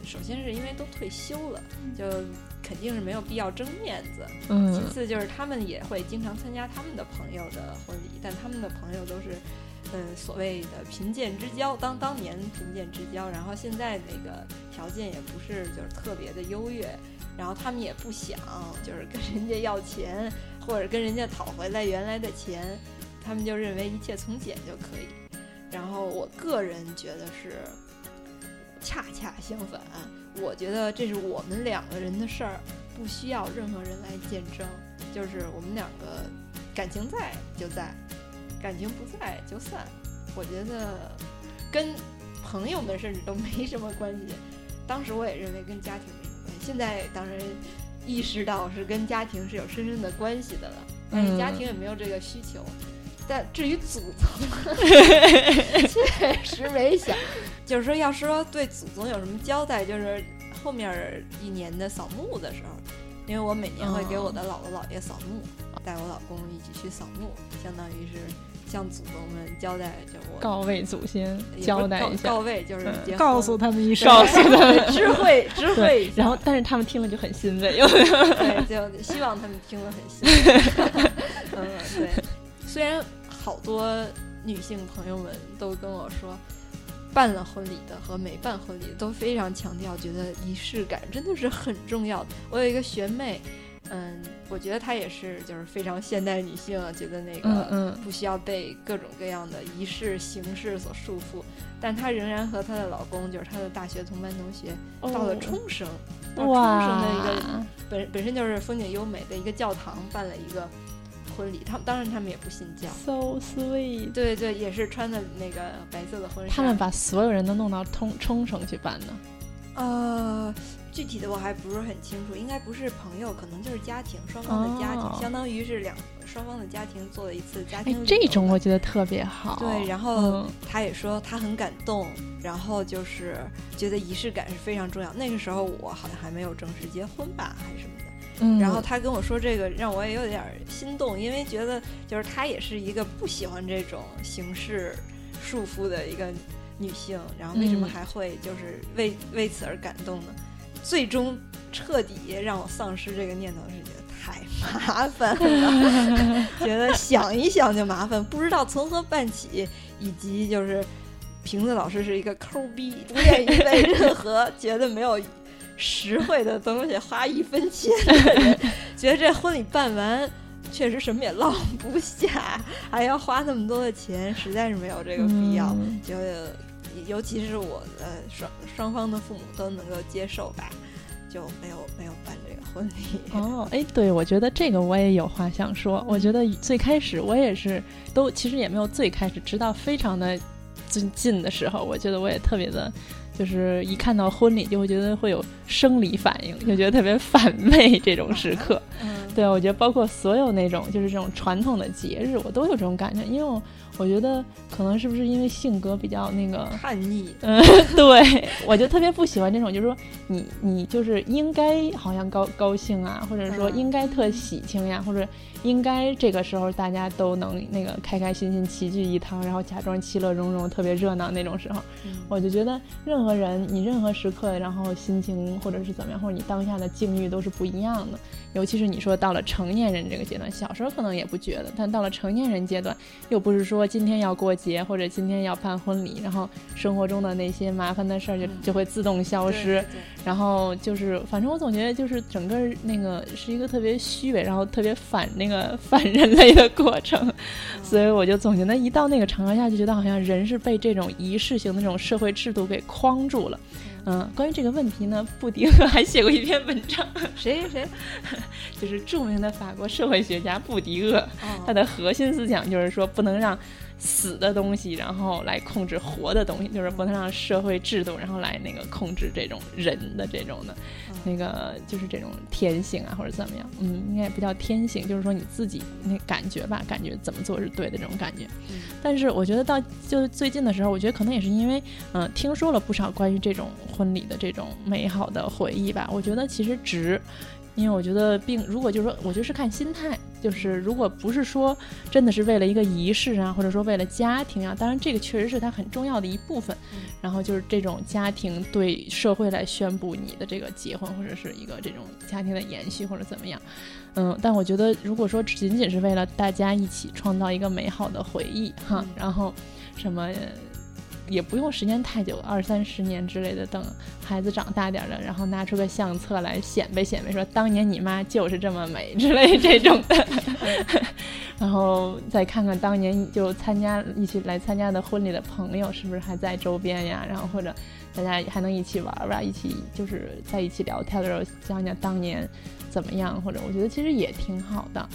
首先是因为都退休了，就肯定是没有必要争面子。嗯，其次就是他们也会经常参加他们的朋友的婚礼，但他们的朋友都是。嗯，所谓的贫贱之交，当当年贫贱之交，然后现在那个条件也不是就是特别的优越，然后他们也不想就是 跟人家要钱，或者跟人家讨回来原来的钱，他们就认为一切从简就可以。然后我个人觉得是恰恰相反，我觉得这是我们两个人的事儿，不需要任何人来见证，就是我们两个感情在就在。感情不在就散，我觉得跟朋友们甚至都没什么关系。当时我也认为跟家庭没什么关系，现在当然意识到是跟家庭是有深深的关系的了。但是家庭也没有这个需求。但至于祖宗，确实没想。就是说，要说对祖宗有什么交代，就是后面一年的扫墓的时候，因为我每年会给我的姥姥姥爷扫墓，带我老公一起去扫墓，相当于是。向祖宗们交代，就我告慰祖先，交代一下，告慰就是告诉他们一声，告诉他们知会知会。然后，但是他们听了就很欣慰，对，就希望他们听了很欣慰。嗯，对。虽然好多女性朋友们都跟我说，办了婚礼的和没办婚礼都非常强调，觉得仪式感真的是很重要的。我有一个学妹。嗯，我觉得她也是，就是非常现代女性，觉得那个不需要被各种各样的仪式形式所束缚，但她仍然和她的老公，就是她的大学同班同学，到了冲绳，到冲绳的一个本本身就是风景优美的一个教堂办了一个婚礼。他们当然他们也不信教，so sweet。对对，也是穿的那个白色的婚纱。他们把所有人都弄到冲冲绳去办的。呃。具体的我还不是很清楚，应该不是朋友，可能就是家庭双方的家庭，相当于是两双方的家庭做了一次家庭。哎这种我觉得特别好。对，然后他也说他很感动，然后就是觉得仪式感是非常重要。那个时候我好像还没有正式结婚吧，还是什么的。嗯。然后他跟我说这个，让我也有点心动，因为觉得就是他也是一个不喜欢这种形式束缚的一个女性，然后为什么还会就是为为此而感动呢？最终彻底让我丧失这个念头是觉得太麻烦了，觉得想一想就麻烦，不知道从何办起，以及就是瓶子老师是一个抠逼，不愿意为任何 觉得没有实惠的东西花一分钱，觉得这婚礼办完确实什么也落不下，还要花那么多的钱，实在是没有这个必要，就。尤其是我的双双方的父母都能够接受吧，就没有没有办这个婚礼。哦，哎，对，我觉得这个我也有话想说。我觉得最开始我也是都其实也没有最开始，直到非常的最近的时候，我觉得我也特别的，就是一看到婚礼就会觉得会有生理反应，就觉得特别反胃这种时刻。对，我觉得包括所有那种就是这种传统的节日，我都有这种感觉，因为我。我觉得可能是不是因为性格比较那个叛逆？嗯，对，我就特别不喜欢这种，就是说你你就是应该好像高高兴啊，或者说应该特喜庆呀，或者应该这个时候大家都能那个开开心心齐聚一堂，然后假装其乐融融，特别热闹那种时候，我就觉得任何人你任何时刻，然后心情或者是怎么样，或者你当下的境遇都是不一样的。尤其是你说到了成年人这个阶段，小时候可能也不觉得，但到了成年人阶段，又不是说今天要过节或者今天要办婚礼，然后生活中的那些麻烦的事儿就就会自动消失，然后就是反正我总觉得就是整个那个是一个特别虚伪，然后特别反那个反人类的过程，所以我就总觉得一到那个场合下就觉得好像人是被这种仪式性的这种社会制度给框住了。嗯，关于这个问题呢，布迪厄 还写过一篇文章。谁谁谁？就是著名的法国社会学家布迪厄。他的核心思想就是说，不能让。死的东西，然后来控制活的东西，就是不能让社会制度，然后来那个控制这种人的这种的，那个就是这种天性啊，或者怎么样？嗯，应该也不叫天性，就是说你自己那感觉吧，感觉怎么做是对的这种感觉。但是我觉得到就最近的时候，我觉得可能也是因为，嗯，听说了不少关于这种婚礼的这种美好的回忆吧。我觉得其实值。因为我觉得，并如果就是说，我觉得是看心态。就是如果不是说真的是为了一个仪式啊，或者说为了家庭啊，当然这个确实是它很重要的一部分。然后就是这种家庭对社会来宣布你的这个结婚，或者是一个这种家庭的延续或者怎么样。嗯，但我觉得如果说仅仅是为了大家一起创造一个美好的回忆哈，然后什么。也不用时间太久，二三十年之类的，等孩子长大点了，然后拿出个相册来显摆显摆，说当年你妈就是这么美之类这种的，然后再看看当年就参加一起来参加的婚礼的朋友是不是还在周边呀，然后或者大家还能一起玩玩，一起就是在一起聊天的时候讲讲当年怎么样，或者我觉得其实也挺好的。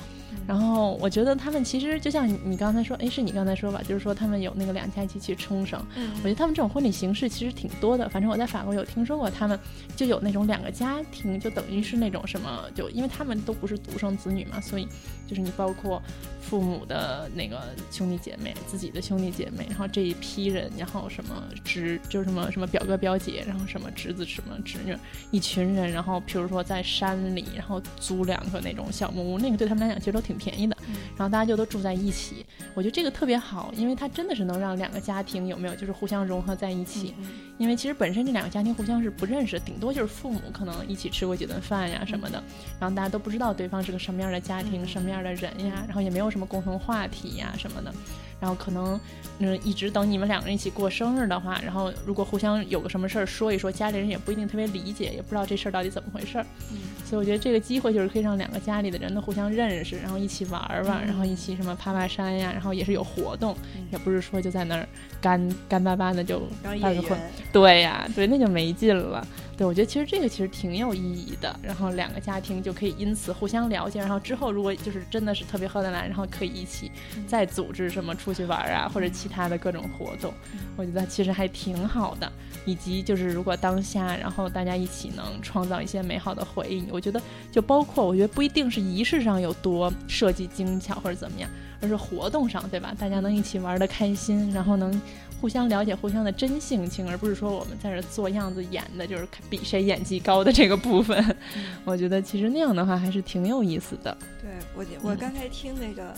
然后我觉得他们其实就像你刚才说，哎，是你刚才说吧，就是说他们有那个两家一起去冲绳。嗯，我觉得他们这种婚礼形式其实挺多的。反正我在法国有听说过，他们就有那种两个家庭，就等于是那种什么，就因为他们都不是独生子女嘛，所以就是你包括父母的那个兄弟姐妹、自己的兄弟姐妹，然后这一批人，然后什么侄，就是什么什么表哥表姐，然后什么侄子什么侄女，一群人，然后譬如说在山里，然后租两个那种小木屋，那个对他们来讲其实都挺。便宜的，然后大家就都住在一起，我觉得这个特别好，因为它真的是能让两个家庭有没有就是互相融合在一起。因为其实本身这两个家庭互相是不认识，顶多就是父母可能一起吃过几顿饭呀什么的，然后大家都不知道对方是个什么样的家庭、什么样的人呀，然后也没有什么共同话题呀什么的。然后可能，嗯，一直等你们两个人一起过生日的话，然后如果互相有个什么事儿说一说，家里人也不一定特别理解，也不知道这事儿到底怎么回事儿。嗯，所以我觉得这个机会就是可以让两个家里的人都互相认识，然后一起玩玩，然后一起什么爬爬山呀，然后也是有活动，也不是说就在那儿干干巴巴的就办个婚。对呀，对，那就没劲了。对，我觉得其实这个其实挺有意义的，然后两个家庭就可以因此互相了解，然后之后如果就是真的是特别合得来，然后可以一起再组织什么出去玩啊，或者其他的各种活动，我觉得其实还挺好的。以及就是如果当下，然后大家一起能创造一些美好的回忆，我觉得就包括我觉得不一定是仪式上有多设计精巧或者怎么样，而是活动上，对吧？大家能一起玩的开心，然后能。互相了解互相的真性情，而不是说我们在这做样子演的，就是比谁演技高的这个部分。我觉得其实那样的话还是挺有意思的。对我，我刚才听那个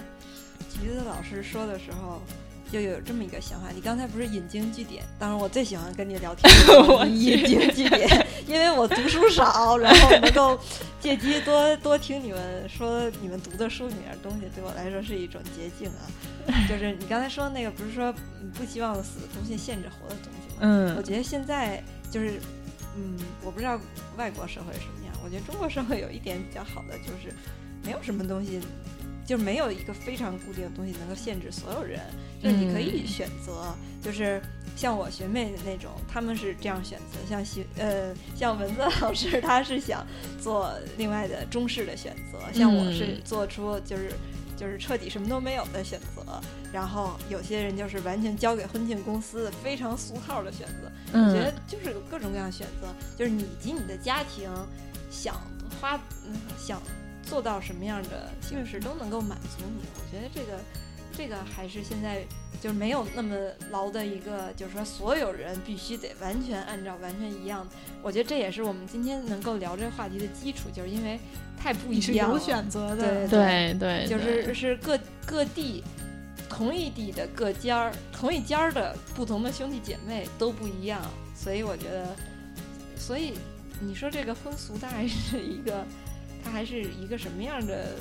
橘子老师说的时候。就有这么一个想法，你刚才不是引经据典？当然，我最喜欢跟你聊天，引经据典，因为我读书少，然后能够借机多多听你们说你们读的书里面的东西，对我来说是一种捷径啊。就是你刚才说那个，不是说不希望死的东西限制活的东西吗？嗯，我觉得现在就是，嗯，我不知道外国社会是什么样，我觉得中国社会有一点比较好的就是，没有什么东西。就是没有一个非常固定的东西能够限制所有人，就是你可以选择，就是像我学妹那种，他们是这样选择，像学呃像文字老师 他是想做另外的中式的选择，像我是做出就是就是彻底什么都没有的选择，然后有些人就是完全交给婚庆公司非常俗套的选择，我觉得就是有各种各样的选择，就是你及你的家庭想花嗯想。做到什么样的形式都能够满足你。我觉得这个这个还是现在就是没有那么牢的一个，就是说所有人必须得完全按照完全一样。我觉得这也是我们今天能够聊这个话题的基础，就是因为太不一样了。有选择的，对对，就是是各各地同一地的各家儿，同一家儿的不同的兄弟姐妹都不一样，所以我觉得，所以你说这个风俗，大概是一个，它还是一个什么样的？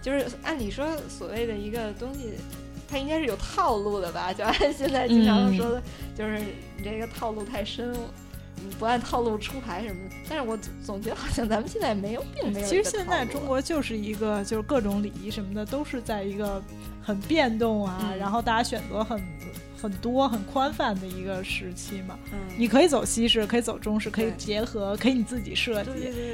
就是按理说，所谓的一个东西，它应该是有套路的吧？就按现在经常说的，就是你这个套路太深，不按套路出牌什么的。但是我总觉得好像咱们现在没有，并没有。其实现在中国就是一个，就是各种礼仪什么的都是在一个很变动啊，然后大家选择很。很多很宽泛的一个时期嘛，嗯，你可以走西式，可以走中式，可以结合，可以你自己设计，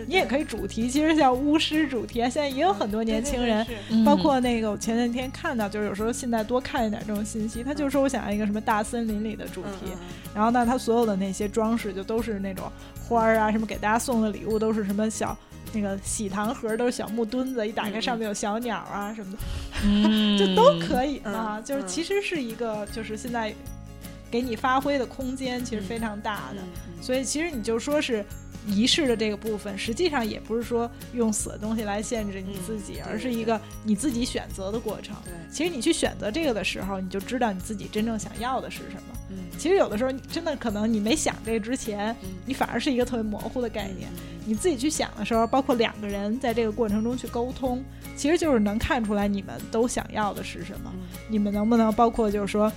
你也可以主题。其实像巫师主题啊，现在也有很多年轻人，包括那个我前两天看到，就是有时候现在多看一点这种信息，他就说我想要一个什么大森林里的主题，然后呢，他所有的那些装饰就都是那种花儿啊，什么给大家送的礼物都是什么小。那个喜糖盒都是小木墩子，一打开上面有小鸟啊什么的，就都可以啊。就是其实是一个，就是现在给你发挥的空间其实非常大的。所以其实你就说是仪式的这个部分，实际上也不是说用死的东西来限制你自己，而是一个你自己选择的过程。其实你去选择这个的时候，你就知道你自己真正想要的是什么。其实有的时候真的可能你没想这之前，你反而是一个特别模糊的概念。你自己去想的时候，包括两个人在这个过程中去沟通，其实就是能看出来你们都想要的是什么。你们能不能包括就是说，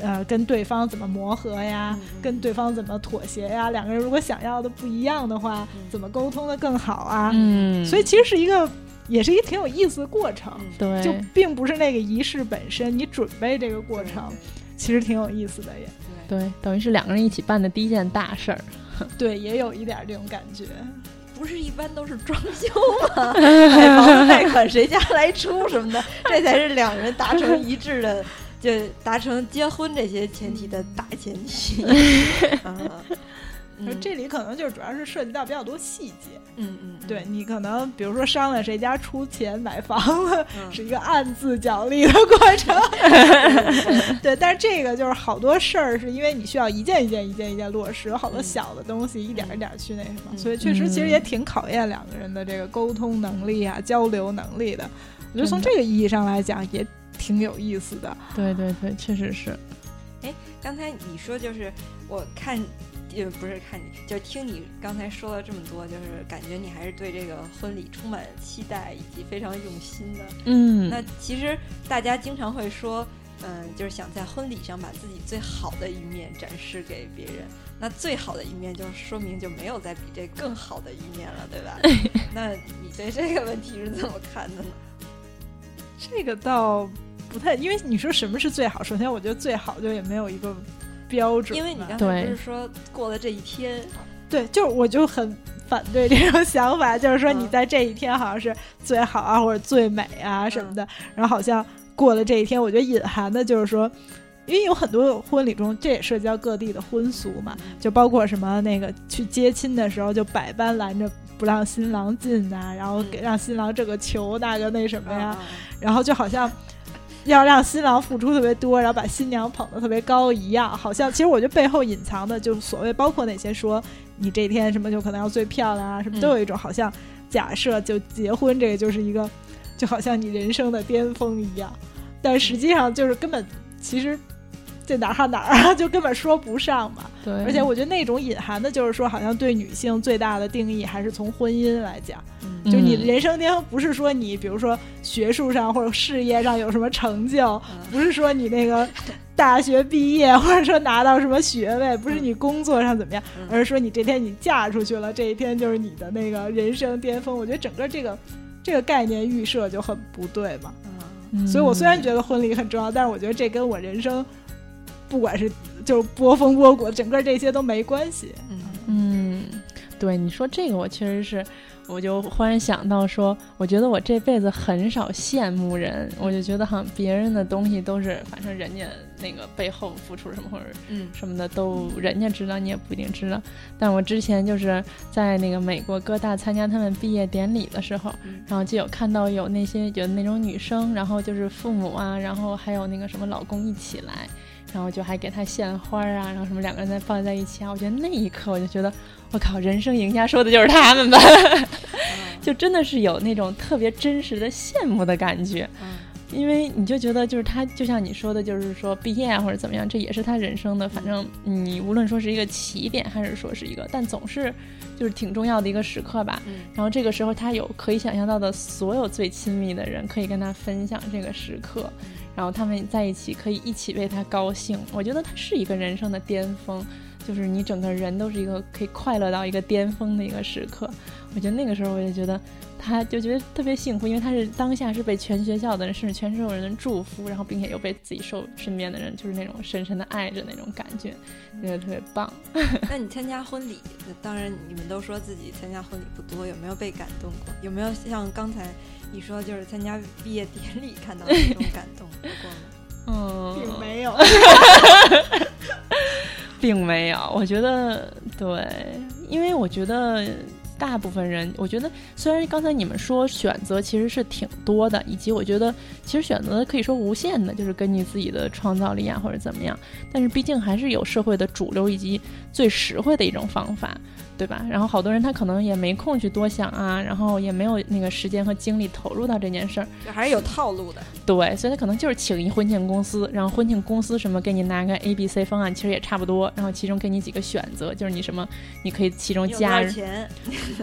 呃，跟对方怎么磨合呀，跟对方怎么妥协呀？两个人如果想要的不一样的话，怎么沟通的更好啊？嗯，所以其实是一个，也是一个挺有意思的过程。对，就并不是那个仪式本身，你准备这个过程，其实挺有意思的也。对，等于是两个人一起办的第一件大事儿。对，也有一点这种感觉。不是一般都是装修吗？买房子贷款谁家来出什么的，这才是两人达成一致的，就达成结婚这些前提的大前提。这里可能就主要是涉及到比较多细节。嗯嗯，对你可能比如说商量谁家出钱买房子，是一个暗自角力的过程。对，但是这个就是好多事儿，是因为你需要一件一件、一件一件落实，有好多小的东西一点一点去那什么，所以确实其实也挺考验两个人的这个沟通能力啊、交流能力的。我觉得从这个意义上来讲，也挺有意思的。对对对，确实是。哎，刚才你说就是我看。就不是看你，就听你刚才说了这么多，就是感觉你还是对这个婚礼充满期待以及非常用心的。嗯，那其实大家经常会说，嗯，就是想在婚礼上把自己最好的一面展示给别人。那最好的一面，就说明就没有再比这更好的一面了，对吧？那你对这个问题是怎么看的呢？这个倒不太，因为你说什么是最好？首先，我觉得最好就也没有一个。标准，因为你刚才不是说过了这一天，对，就我就很反对这种想法，就是说你在这一天好像是最好啊，或者最美啊什么的，然后好像过了这一天，我觉得隐含的就是说，因为有很多婚礼中，这也涉及到各地的婚俗嘛，就包括什么那个去接亲的时候，就百般拦着不让新郎进呐，然后给让新郎这个求那个那什么呀，然后就好像。要让新郎付出特别多，然后把新娘捧得特别高一样，好像其实我觉得背后隐藏的，就所谓包括那些说你这天什么就可能要最漂亮啊，什么都有一种好像假设就结婚这个就是一个，就好像你人生的巅峰一样，但实际上就是根本其实。这哪儿和哪儿啊？就根本说不上嘛。对，而且我觉得那种隐含的，就是说，好像对女性最大的定义还是从婚姻来讲，嗯就你人生巅峰不是说你，比如说学术上或者事业上有什么成就，不是说你那个大学毕业或者说拿到什么学位，不是你工作上怎么样，而是说你这天你嫁出去了，这一天就是你的那个人生巅峰。我觉得整个这个这个概念预设就很不对嘛。嗯，所以我虽然觉得婚礼很重要，但是我觉得这跟我人生。不管是就是波峰波谷，整个这些都没关系。嗯，对，你说这个我确实是，我就忽然想到说，我觉得我这辈子很少羡慕人，我就觉得好像别人的东西都是，反正人家那个背后付出什么或者嗯什么的都人家知道，你也不一定知道。但我之前就是在那个美国哥大参加他们毕业典礼的时候，嗯然后就有看到有那些有那种女生，然后就是父母啊，然后还有那个什么老公一起来。然后就还给他献花啊，然后什么两个人再抱在一起啊，我觉得那一刻我就觉得，我靠，人生赢家说的就是他们吧，就真的是有那种特别真实的羡慕的感觉，嗯。因为你就觉得就是他，就像你说的，就是说毕业啊或者怎么样，这也是他人生的，反正你无论说是一个起点，还是说是一个，但总是就是挺重要的一个时刻吧。嗯。然后这个时候，他有可以想象到的所有最亲密的人，可以跟他分享这个时刻，然后他们在一起可以一起为他高兴。我觉得他是一个人生的巅峰，就是你整个人都是一个可以快乐到一个巅峰的一个时刻。我觉得那个时候，我就觉得他就觉得特别幸福，因为他是当下是被全学校的人，甚至全所有人的祝福，然后并且又被自己受身边的人就是那种深深的爱着那种感觉，觉得特别棒。那你参加婚礼，当然你们都说自己参加婚礼不多，有没有被感动过？有没有像刚才你说，就是参加毕业典礼看到那种感动有过吗？嗯，并没有。并没有，我觉得对，因为我觉得大部分人，我觉得虽然刚才你们说选择其实是挺多的，以及我觉得其实选择可以说无限的，就是根据自己的创造力啊或者怎么样，但是毕竟还是有社会的主流以及最实惠的一种方法。对吧？然后好多人他可能也没空去多想啊，然后也没有那个时间和精力投入到这件事儿，就还是有套路的。对，所以他可能就是请一婚庆公司，然后婚庆公司什么给你拿个 A、B、C 方案，其实也差不多，然后其中给你几个选择，就是你什么，你可以其中加钱？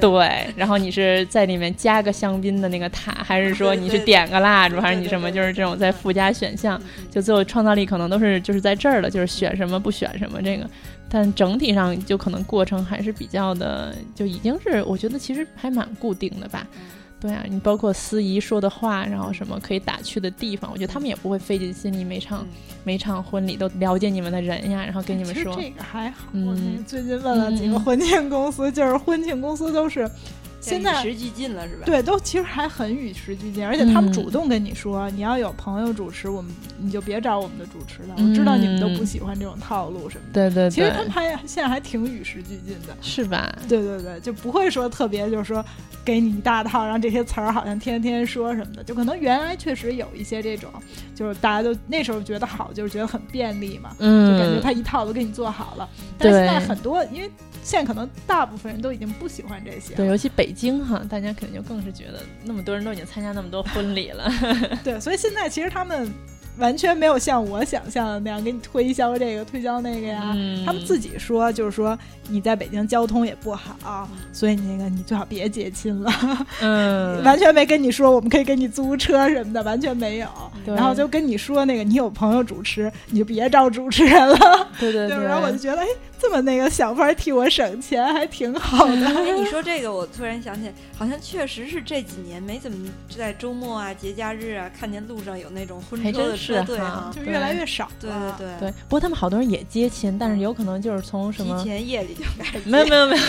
对，然后你是在里面加个香槟的那个塔，还是说你是点个蜡烛，还是你什么，就是这种在附加选项，就最后创造力可能都是就是在这儿了，就是选什么不选什么这个，但整体上就可能过程还是比较的，就已经是我觉得其实还蛮固定的吧。对啊，你包括司仪说的话，然后什么可以打趣的地方，我觉得他们也不会费尽心力，每场、嗯每场婚礼都了解你们的人呀，然后跟你们说，这个还好，嗯我最近问了几个嗯婚庆公司，就是婚庆公司都是现在与时俱进了是吧？对，都其实还很与时俱进，而且他们嗯主动跟你说，你要有朋友主持，我们你就别找我们的主持了，我知道你们都不嗯喜欢这种套路什么的。对对对其实他们还现在还挺与时俱进的，是吧？对对对，就不会说特别就是说给你一大套，然后这些词儿好像天天说什么的，就可能原来确实有一些这种，就是大家都那时候觉得好，就是觉得很便利嘛，就感觉嗯，他一套都给你做好了。但是现在很多，因为现在可能大部分人都已经不喜欢这些对，尤其北京哈，大家肯定就更是觉得那么多人都已经参加那么多婚礼了，对，所以现在其实他们完全没有像我想象的那样给你推销这个推销那个呀。嗯他们自己说，就是说你在北京交通也不好，所以那个你最好别接亲了。嗯，完全没跟你说我们可以给你租车什么的，完全没有。然后就跟你说那个你有朋友主持，你就别招主持人了。对对对，然后我就觉得，哎，这么那个想法替我省钱，还挺好的。哎，你说这个，我突然想起来，好像确实是这几年没怎么在周末啊、节假日啊，看见路上有那种婚车的车是哈队哈。就越来越少了。对对对对，不过他们好多人也接亲，但是有可能就是从什么提前夜里就开始 没有没有没 有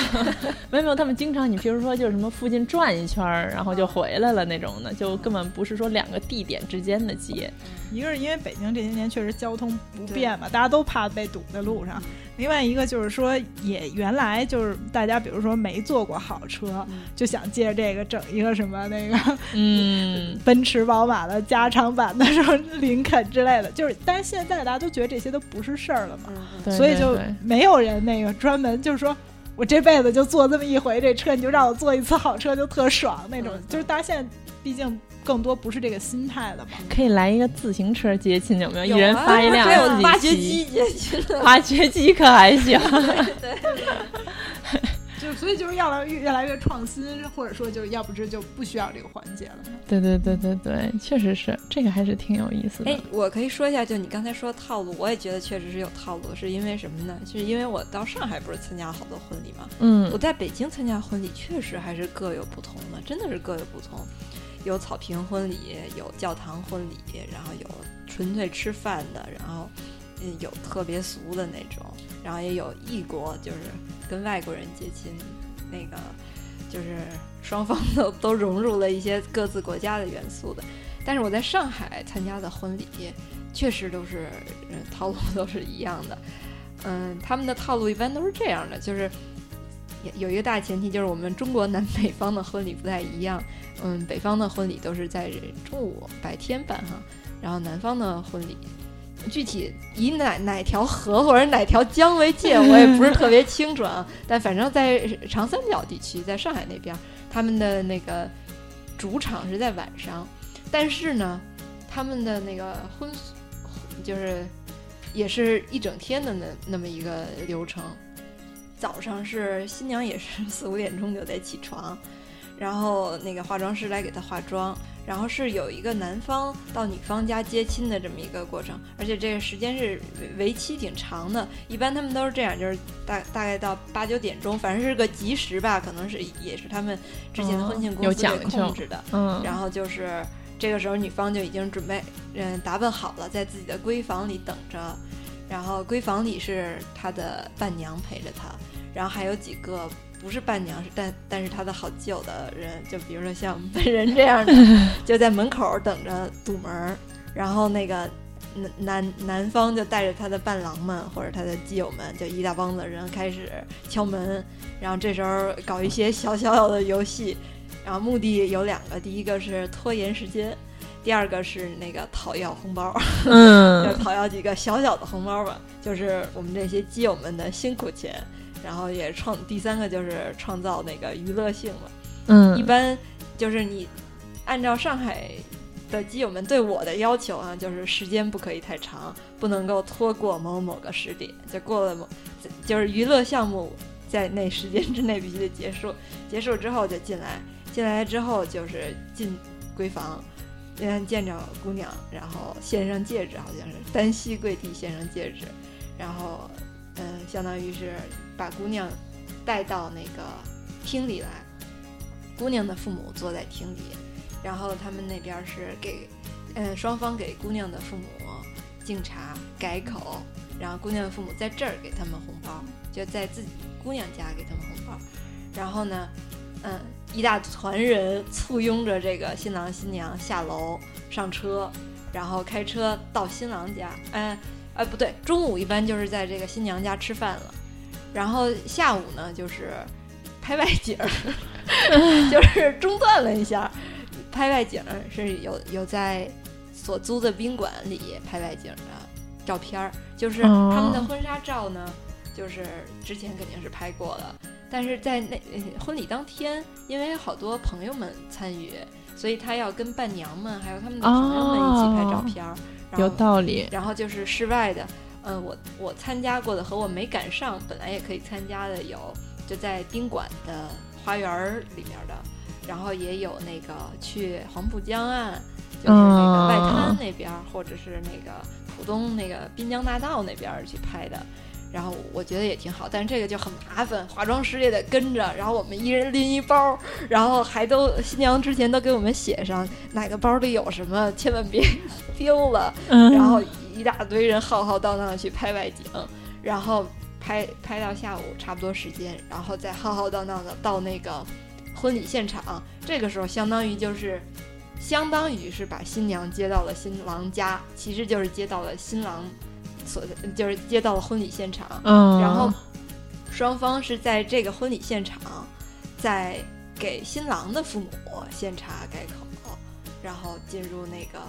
没有没有，他们经常你比如说就是什么附近转一圈儿，然后就回来了那种的，就根本不是说两个地点之间的接。一个是因为北京这些年确实交通不便嘛，大家都怕被堵在路上；另外一个就是说，也原来就是大家比如说没坐过好车，嗯就想借着这个整一个什么那个嗯，奔驰、宝马的加长版的什么 林肯之类的，就是但是现在大家都觉得这些都不是事儿了嘛，所以就没有人那个专门就是说。我这辈子就坐这么一回这车，你就让我坐一次好车就特爽那种，嗯就是大家现在毕竟更多不是这个心态了嘛。可以来一个自行车接亲，有没有？有一人啊发一辆还有自己挖掘机接亲了。挖掘机可还行。对就所以就是要来越越来越创新，或者说就是要不这就不需要这个环节了。对对对对对，确实是这个还是挺有意思的。哎，我可以说一下，就你刚才说套路，我也觉得确实是有套路，是因为什么呢？就是因为我到上海不是参加了好多婚礼嘛，嗯我嗯在北京参加婚礼确实还是各有不同的，真的是各有不同。有草坪婚礼，有教堂婚礼，然后有纯粹吃饭的，然后嗯有特别俗的那种，然后也有异国，就是跟外国人接亲，那个就是双方都都融入了一些各自国家的元素的。但是我在上海参加的婚礼，确实都是套路 都是一样的。嗯，他们的套路一般都是这样的，就是有一个大前提，就是我们中国南北方的婚礼不太一样。嗯，北方的婚礼都是在中午白天办哈，然后南方的婚礼。具体以哪哪条河或者哪条江为界，我也不是特别清楚啊。但反正，在长三角地区，在上海那边，他们的那个主场是在晚上，但是呢，他们的那个婚就是也是一整天的那那么一个流程。早上是新娘也是四五点钟就得起床，然后那个化妆师来给她化妆。然后是有一个男方到女方家接亲的这么一个过程，而且这个时间是为期挺长的。一般他们都是这样，就是大大概到八九点钟，反正是个吉时吧，可能是也是他们之前的婚庆公司给控制的。嗯。然后就是这个时候，女方就已经准备嗯打扮好了，在自己的闺房里等着。然后闺房里是她的伴娘陪着他，然后还有几个。不是伴娘，是但但是他的好基友的人，就比如说像本人这样的，就在门口等着堵门然后那个男男男方就带着他的伴郎们或者他的基友们，就一大帮子人开始敲门，然后这时候搞一些小小小的游戏，然后目的有两个，第一个是拖延时间，第二个是那个讨要红包，嗯，就讨要几个小小的红包吧，就是我们这些基友们的辛苦钱。然后也创第三个就是创造那个娱乐性了，嗯，一般就是你按照上海的基友们对我的要求啊，就是时间不可以太长，不能够拖过某某个时点，就过了某，就是娱乐项目在那时间之内必须得结束，结束之后就进来，进来之后就是进闺房，嗯，见着姑娘，然后献上戒指，好像是单膝跪地献上戒指，然后嗯，相当于是。把姑娘带到那个厅里来，姑娘的父母坐在厅里，然后他们那边是给，嗯，双方给姑娘的父母敬茶改口，然后姑娘的父母在这儿给他们红包，就在自己姑娘家给他们红包，然后呢，嗯，一大团人簇拥着这个新郎新娘下楼上车，然后开车到新郎家，哎，哎，不对，中午一般就是在这个新娘家吃饭了。然后下午呢，就是拍外景儿，就是中断了一下，拍外景儿是有有在所租的宾馆里拍外景的照片儿，就是他们的婚纱照呢，就是之前肯定是拍过了，但是在那婚礼当天，因为好多朋友们参与，所以他要跟伴娘们还有他们的朋友们一起拍照片儿，有道理。然后就是室外的。嗯，我我参加过的和我没赶上，本来也可以参加的有，就在宾馆的花园里面的，然后也有那个去黄浦江岸，就是那个外滩那边，或者是那个浦东那个滨江大道那边去拍的，然后我觉得也挺好，但是这个就很麻烦，化妆师也得跟着，然后我们一人拎一包，然后还都新娘之前都给我们写上哪个包里有什么，千万别 丢了，然后。一大堆人浩浩荡荡的去拍外景，然后拍拍到下午差不多时间，然后再浩浩荡荡的到那个婚礼现场。这个时候相当于就是，相当于是把新娘接到了新郎家，其实就是接到了新郎所，就是接到了婚礼现场。嗯，然后双方是在这个婚礼现场，在给新郎的父母献茶改口，然后进入那个。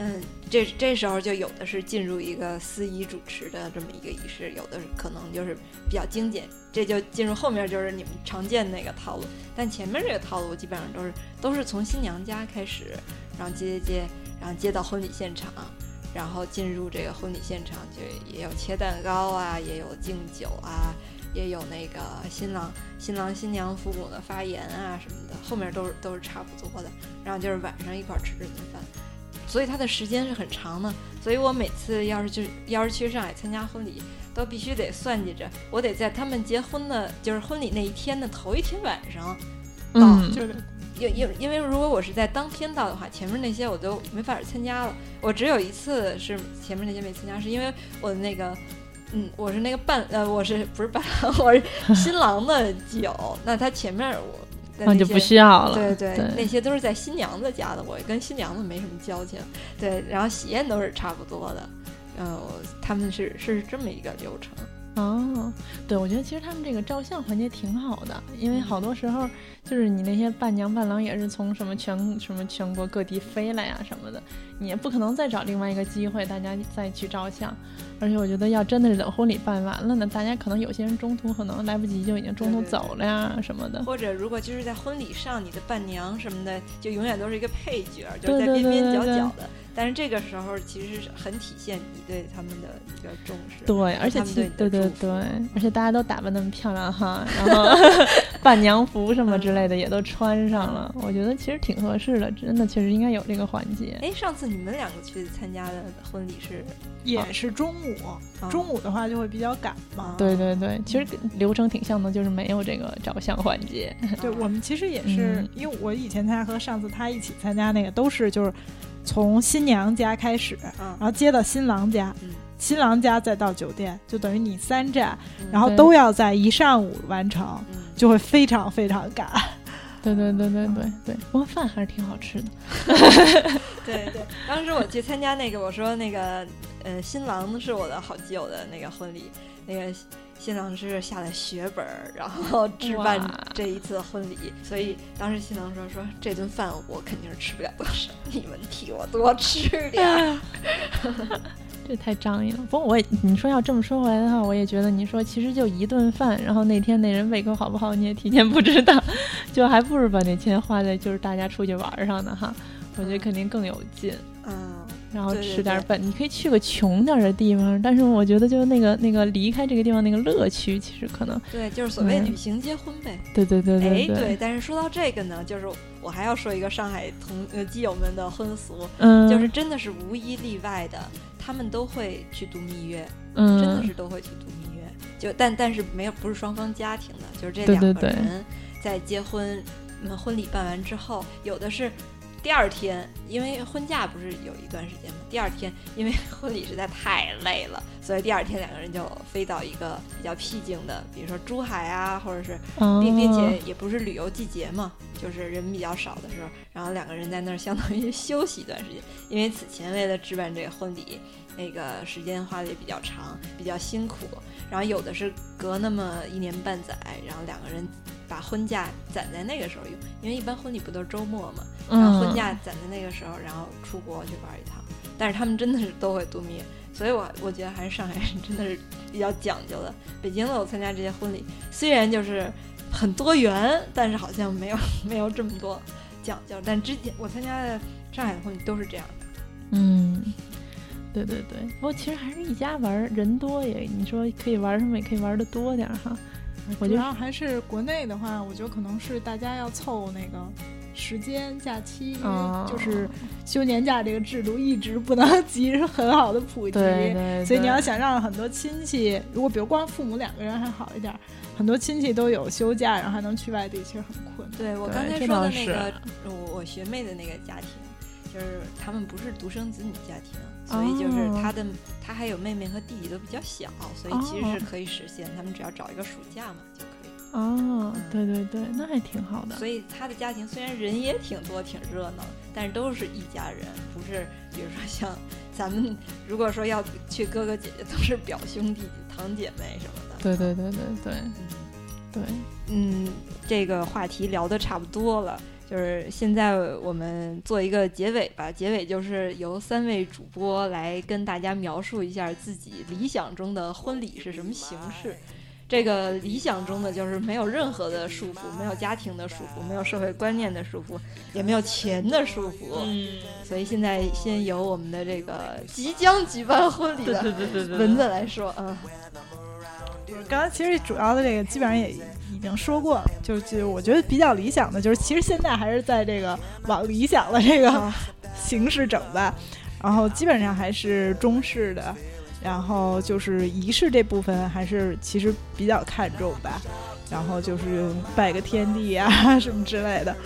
嗯，这这时候就有的是进入一个司仪主持的这么一个仪式，有的可能就是比较精简，这就进入后面就是你们常见那个套路。但前面这个套路基本上都是都是从新娘家开始，然后接接接，然后接到婚礼现场，然后进入这个婚礼现场就也有切蛋糕啊，也有敬酒啊，也有那个新郎新郎新娘父母的发言啊什么的，后面都是都是差不多的。然后就是晚上一块吃这顿饭。所以它的时间是很长的，所以我每次要是去要是去上海参加婚礼，都必须得算计着，我得在他们结婚的，就是婚礼那一天的头一天晚上到，就是因因因为如果我是在当天到的话，前面那些我都没法参加了。我只有一次是前面那些没参加，是因为我的那个，嗯，我是那个伴，呃，我是不是伴郎，我是新郎的基友，那他前面我那就不需要了。对对，那些都是在新娘子家的，我跟新娘子没什么交情。对，然后喜宴都是差不多的，嗯，他们是是这么一个流程。哦，对，我觉得其实他们这个照相环节挺好的，因为好多时候就是你那些伴娘伴郎也是从什么全什么全国各地飞来呀什么的，你也不可能再找另外一个机会大家再去照相。而且我觉得要真的是等婚礼办完了呢，大家可能有些人中途可能来不及就已经中途走了呀什么的。或者如果就是在婚礼上，你的伴娘什么的就永远都是一个配角，就是在边边角角的。但是这个时候其实是很体现你对他们的一个重视，对，而且其对对对，而且大家都打扮那么漂亮哈，然后 伴娘服什么之类的也都穿上了，我觉得其实挺合适的，真的确实应该有这个环节。哎，上次你们两个去参加的婚礼是也是中午，中午的话就会比较赶嘛。对对对，其实流程挺像的，就是没有这个照相环节。对我们其实也是，因为我以前参加和上次他一起参加那个都是就是。从新娘家开始，然后接到新郎家，新郎家再到酒店，就等于你三站，然后都要在一上午完成，就会非常非常赶。对对对对对对，不过饭还是挺好吃的。对对，当时我去参加那个，我说那个，呃，新郎是我的好基友的那个婚礼，那个。新郎是下了血本儿，然后 置办这一次婚礼，所以当时新郎说：“说这顿饭我肯定是吃不了多少，你们替我多吃点。”这太仗义了。不过我也，你说要这么说回来的话，我也觉得你说其实就一顿饭，然后那天那人胃口好不好你也提前不知道，就还不如把那钱花在就是大家出去玩上呢哈。我觉得肯定更有劲。嗯。然后吃点本，你可以去个穷点的地方，但是我觉得就那个那个离开这个地方那个乐趣，其实可能对，就是所谓旅行结婚呗。对对对对。哎，对，但是说到这个呢，就是我还要说一个上海同呃基友们的婚俗，嗯，就是真的是无一例外的，他们都会去度蜜月，嗯，真的是都会去度蜜月。就但但是没有不是双方家庭的，就是这两个人在结婚，嗯，婚礼办完之后，有的是。第二天，因为婚假不是有一段时间吗？第二天，因为婚礼实在太累了，所以第二天两个人就飞到一个比较僻静的，比如说珠海啊，或者是并并且也不是旅游季节嘛，就是人比较少的时候，然后两个人在那儿相当于休息一段时间。因为此前为了置办这个婚礼，那个时间花的也比较长，比较辛苦，然后有的是隔那么一年半载，然后两个人。把婚假攒在那个时候用，因为一般婚礼不都是周末嘛，然后婚假攒在那个时候，然后出国去玩一趟。但是他们真的是都会度蜜，所以我我觉得还是上海人真的是比较讲究的。北京的我参加这些婚礼，虽然就是很多元，但是好像没有没有这么多讲究。但之前我参加的上海的婚礼都是这样的。嗯，对对对，不过其实还是一家玩，人多也，你说可以玩什么也可以玩的多点哈。主要还是国内的话，我觉得可能是大家要凑那个时间假期，就是休年假这个制度一直不能 及时很好的普及，所以你要想让很多亲戚，如果比如光父母两个人还好一点，很多亲戚都有休假，然后还能去外地，其实很困。对我刚才说的那个，我我学妹的那个家庭，就是他们不是独生子女家庭。所以就是他的，他还有妹妹和弟弟都比较小，所以其实是可以实现。他们只要找一个暑假嘛就可以。哦，对对对，那还挺好的。所以他的家庭虽然人也挺多、挺热闹，但是都是一家人，不是比如说像咱们如果说要去哥哥姐姐，都是表兄弟、堂姐妹什么的。对对对对对，对，嗯，这个话题聊的差不多了。就是现在我们做一个结尾吧，结尾就是由三位主播来跟大家描述一下自己理想中的婚礼是什么形式。这个理想中的就是没有任何的束缚，没有家庭的束缚，没有社会观念的束缚，也没有钱的束缚。嗯，所以现在先由我们的这个即将举办婚礼的蚊子来说，嗯。刚刚其实主要的这个基本上也已经说过了，就就我觉得比较理想的就是，其实现在还是在这个往理想的这个形式整吧，然后基本上还是中式的，然后就是仪式这部分还是其实比较看重吧，然后就是拜个天地啊什么之类的，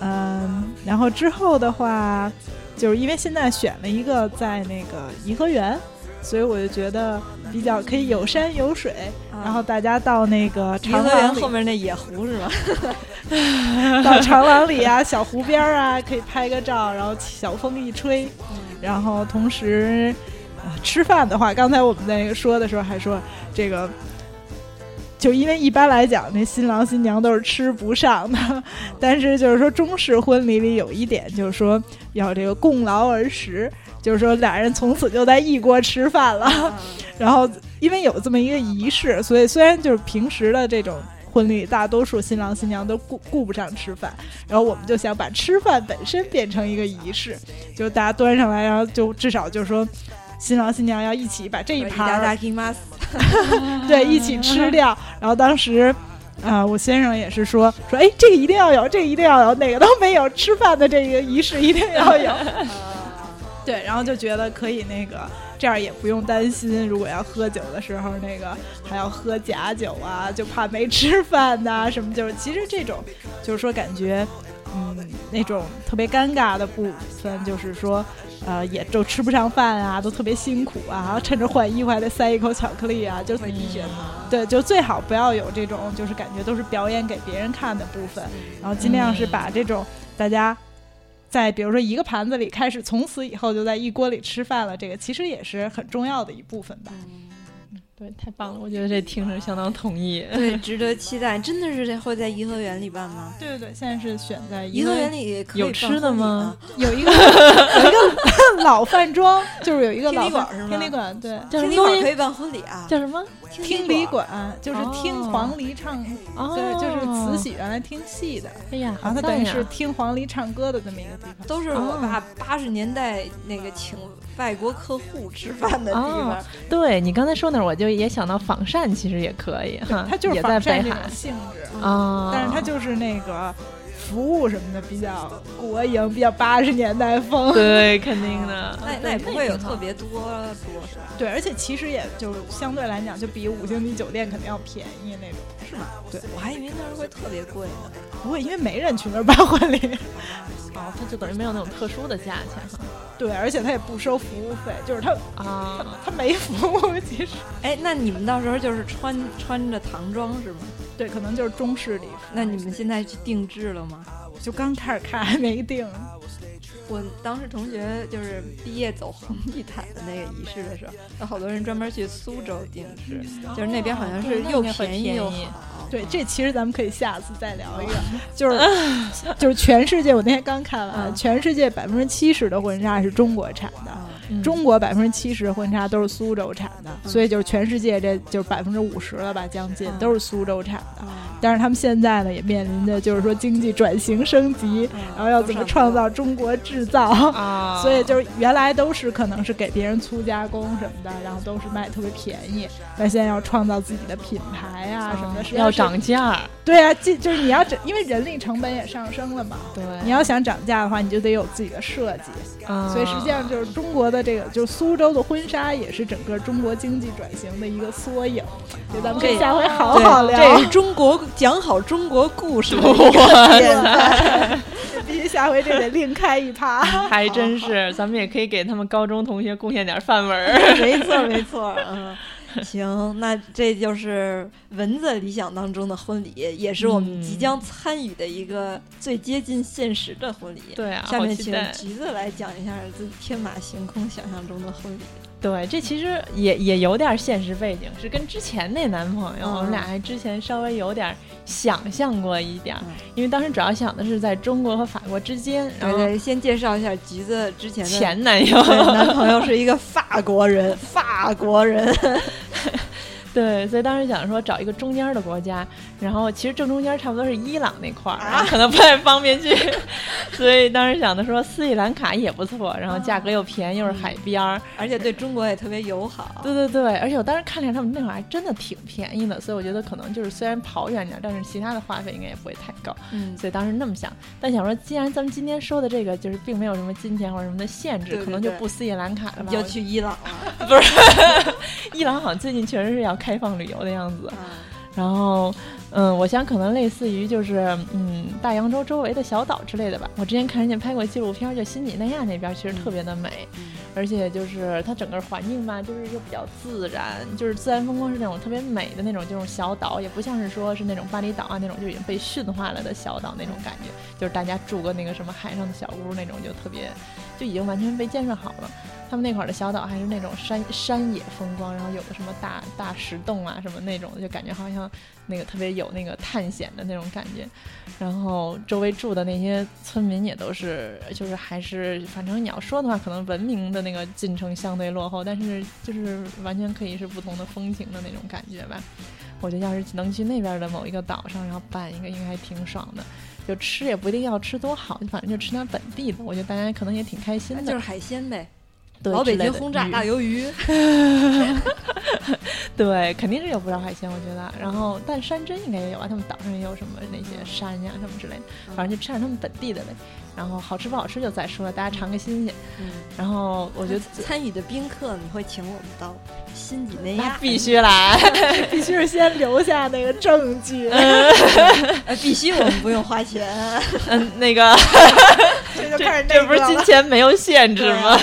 嗯，然后之后的话，就是因为现在选了一个在那个颐和园。所以我就觉得比较可以有山有水，然后大家到那个长廊后面那野湖是吗？到长廊里啊、小湖边啊，可以拍个照，然后小风一吹，然后同时吃饭的话，刚才我们那个说的时候还说这个。就因为一般来讲，那新郎新娘都是吃不上的，但是就是说中式婚礼里有一点，就是说要这个共劳而食，就是说俩人从此就在一锅吃饭了。然后因为有这么一个仪式，所以虽然就是平时的这种婚礼，大多数新郎新娘都顾顾不上吃饭，然后我们就想把吃饭本身变成一个仪式，就大家端上来，然后就至少就是说。新郎新娘要一起把这一盘儿，对，一起吃掉。然后当时，啊，我先生也是说说，哎，这个一定要有，这个一定要有，哪个都没有，吃饭的这个仪式一定要有。对，然后就觉得可以那个，这样也不用担心，如果要喝酒的时候，那个还要喝假酒啊，就怕没吃饭呐什么。就是其实这种，就是说感觉，嗯，那种特别尴尬的部分，就是说。呃，也就吃不上饭啊，都特别辛苦啊，然后趁着换衣服还得塞一口巧克力啊，就对，就最好不要有这种，就是感觉都是表演给别人看的部分，然后尽量是把这种大家在比如说一个盘子里开始，从此以后就在一锅里吃饭了，这个其实也是很重要的一部分吧。对，太棒了！我觉得这听着相当同意。对，值得期待。真的是会在颐和园里办吗？对对对，现在是选在颐和园里。有吃的吗？有一个 有一个 老饭庄，就是有一个天礼馆是吗？听礼馆对，天礼馆可以办婚礼啊？叫什么？听礼馆，就是听黄鹂唱，对，就是慈禧原来听戏的。哎呀，然后他等于是听黄鹂唱歌的这么一个地方。都是我爸八十年代那个请外国客户吃饭的地方。对你刚才说那，我就也想到仿膳，其实也可以哈，它就是仿膳这种性质啊，但是它就是那个。服务什么的比较国营，比较八十年代风。对，肯定的。那那也不会有特别多桌，是吧？对，而且其实也就相对来讲，就比五星级酒店肯定要便宜那种，是吗？对，我还以为那儿会特别贵呢。不会，因为没人去那儿办婚礼。哦，他就等于没有那种特殊的价钱哈。对，而且他也不收服务费，就是他啊，他没服务其实。哎，那你们到时候就是穿穿着唐装是吗？对，可能就是中式礼服。那你们现在去定制了吗？就刚开始看，还没定。我当时同学就是毕业走红地毯的那个仪式的时候，有好多人专门去苏州定制，就是那边好像是又便宜又好。对，这其实咱们可以下次再聊一个，就是就是全世界，我那天刚看完，全世界百分之七十的婚纱是中国产的，中国百分之七十的婚纱都是苏州产的，所以就是全世界这就是百分之五十了吧，将近都是苏州产的。但是他们现在呢，也面临着就是说经济转型升级，然后要怎么创造中国制造啊？所以就是原来都是可能是给别人粗加工什么的，然后都是卖特别便宜。但现在要创造自己的品牌啊什么的，要涨价。对啊，就就是你要涨，因为人力成本也上升了嘛。对，你要想涨价的话，你就得有自己的设计。所以实际上就是中国的这个，就是苏州的婚纱也是整个中国经济转型的一个缩影。所以咱们可以下回好好聊。这是中国。讲好中国故事 必须下回这得另开一趴。还真是，咱们也可以给他们高中同学贡献点范文。没错，没错。嗯，行，那这就是蚊子理想当中的婚礼，也是我们即将参与的一个最接近现实的婚礼。对啊，下面请橘子来讲一下自己天马行空想象中的婚礼。对，这其实也也有点现实背景，是跟之前那男朋友，我们俩还之前稍微有点想象过一点，因为当时主要想的是在中国和法国之间。然后先介绍一下橘子之前的前男友，男朋友是一个法国人，法国人。对，所以当时想说找一个中间的国家，然后其实正中间差不多是伊朗那块儿，可能不太方便去，所以当时想的说斯里兰卡也不错，然后价格又便宜，又是海边儿，而且对中国也特别友好。对对对，而且我当时看了他们那会儿还真的挺便宜的，所以我觉得可能就是虽然跑远点，但是其他的花费应该也不会太高。嗯，所以当时那么想，但想说既然咱们今天说的这个就是并没有什么金钱或者什么的限制，可能就不斯里兰卡了吧？就去伊朗了？不是，伊朗好像最近确实是要。开放旅游的样子，然后，嗯，我想可能类似于就是，嗯，大洋洲周围的小岛之类的吧。我之前看人家拍过纪录片，就新几内亚那边其实特别的美。而且就是它整个环境吧，就是又比较自然，就是自然风光是那种特别美的那种，这种小岛，也不像是说是那种巴厘岛啊那种就已经被驯化了的小岛那种感觉，就是大家住个那个什么海上的小屋那种，就特别就已经完全被建设好了。他们那块儿的小岛还是那种山山野风光，然后有的什么大大石洞啊什么那种，就感觉好像那个特别有那个探险的那种感觉。然后周围住的那些村民也都是，就是还是反正你要说的话，可能文明的那个进程相对落后，但是就是完全可以是不同的风情的那种感觉吧。我觉得要是能去那边的某一个岛上，然后办一个，应该还挺爽的。就吃也不一定要吃多好，反正就吃点本地的，我觉得大家可能也挺开心的。就是海鲜呗。老北京轰炸大鱿鱼，对，肯定是有不少海鲜，我觉得。然后，但山珍应该也有啊，他们岛上也有什么那些山呀什么之类的，反正就吃点他们本地的呗。然后好吃不好吃就再说，大家尝个新鲜。嗯。然后我觉得参与的宾客，你会请我们到新几内亚？必须来，必须是先留下那个证据。必须我们不用花钱。嗯，那个。这就开始这不是金钱没有限制吗？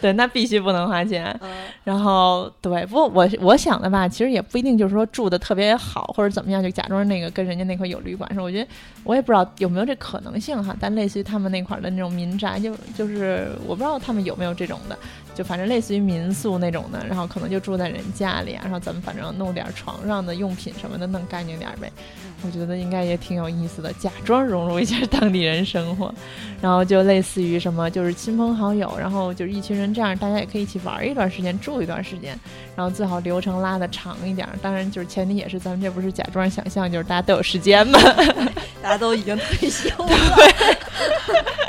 对，那必须不能花钱。然后对，不过我我想的吧，其实也不一定就是说住的特别好或者怎么样，就假装那个跟人家那块有旅馆似的。我觉得我也不知道有没有这可能性哈。但类似于他他们那块的那种民宅，就就是我不知道他们有没有这种的，就反正类似于民宿那种的，然后可能就住在人家里，然后咱们反正弄点床上的用品什么的，弄干净点呗。我觉得应该也挺有意思的，假装融入一下当地人生活，然后就类似于什么，就是亲朋好友，然后就是一群人这样，大家也可以一起玩一段时间，住一段时间，然后最好流程拉的长一点。当然，就是前提也是咱们这不是假装想象，就是大家都有时间嘛，大家都已经退休了。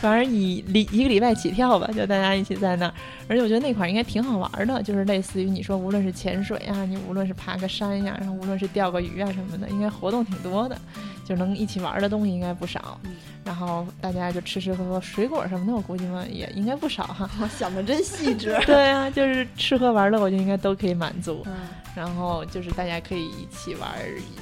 反正以礼一个礼拜起跳吧，就大家一起在那儿，而且我觉得那块儿应该挺好玩的，就是类似于你说，无论是潜水呀，你无论是爬个山呀，然后无论是钓个鱼啊什么的，应该活动挺多的，就能一起玩的东西应该不少。然后大家就吃吃喝喝，水果什么的，我估计嘛也应该不少哈。想的真细致。对啊，就是吃喝玩乐，我觉得应该都可以满足。然后就是大家可以一起玩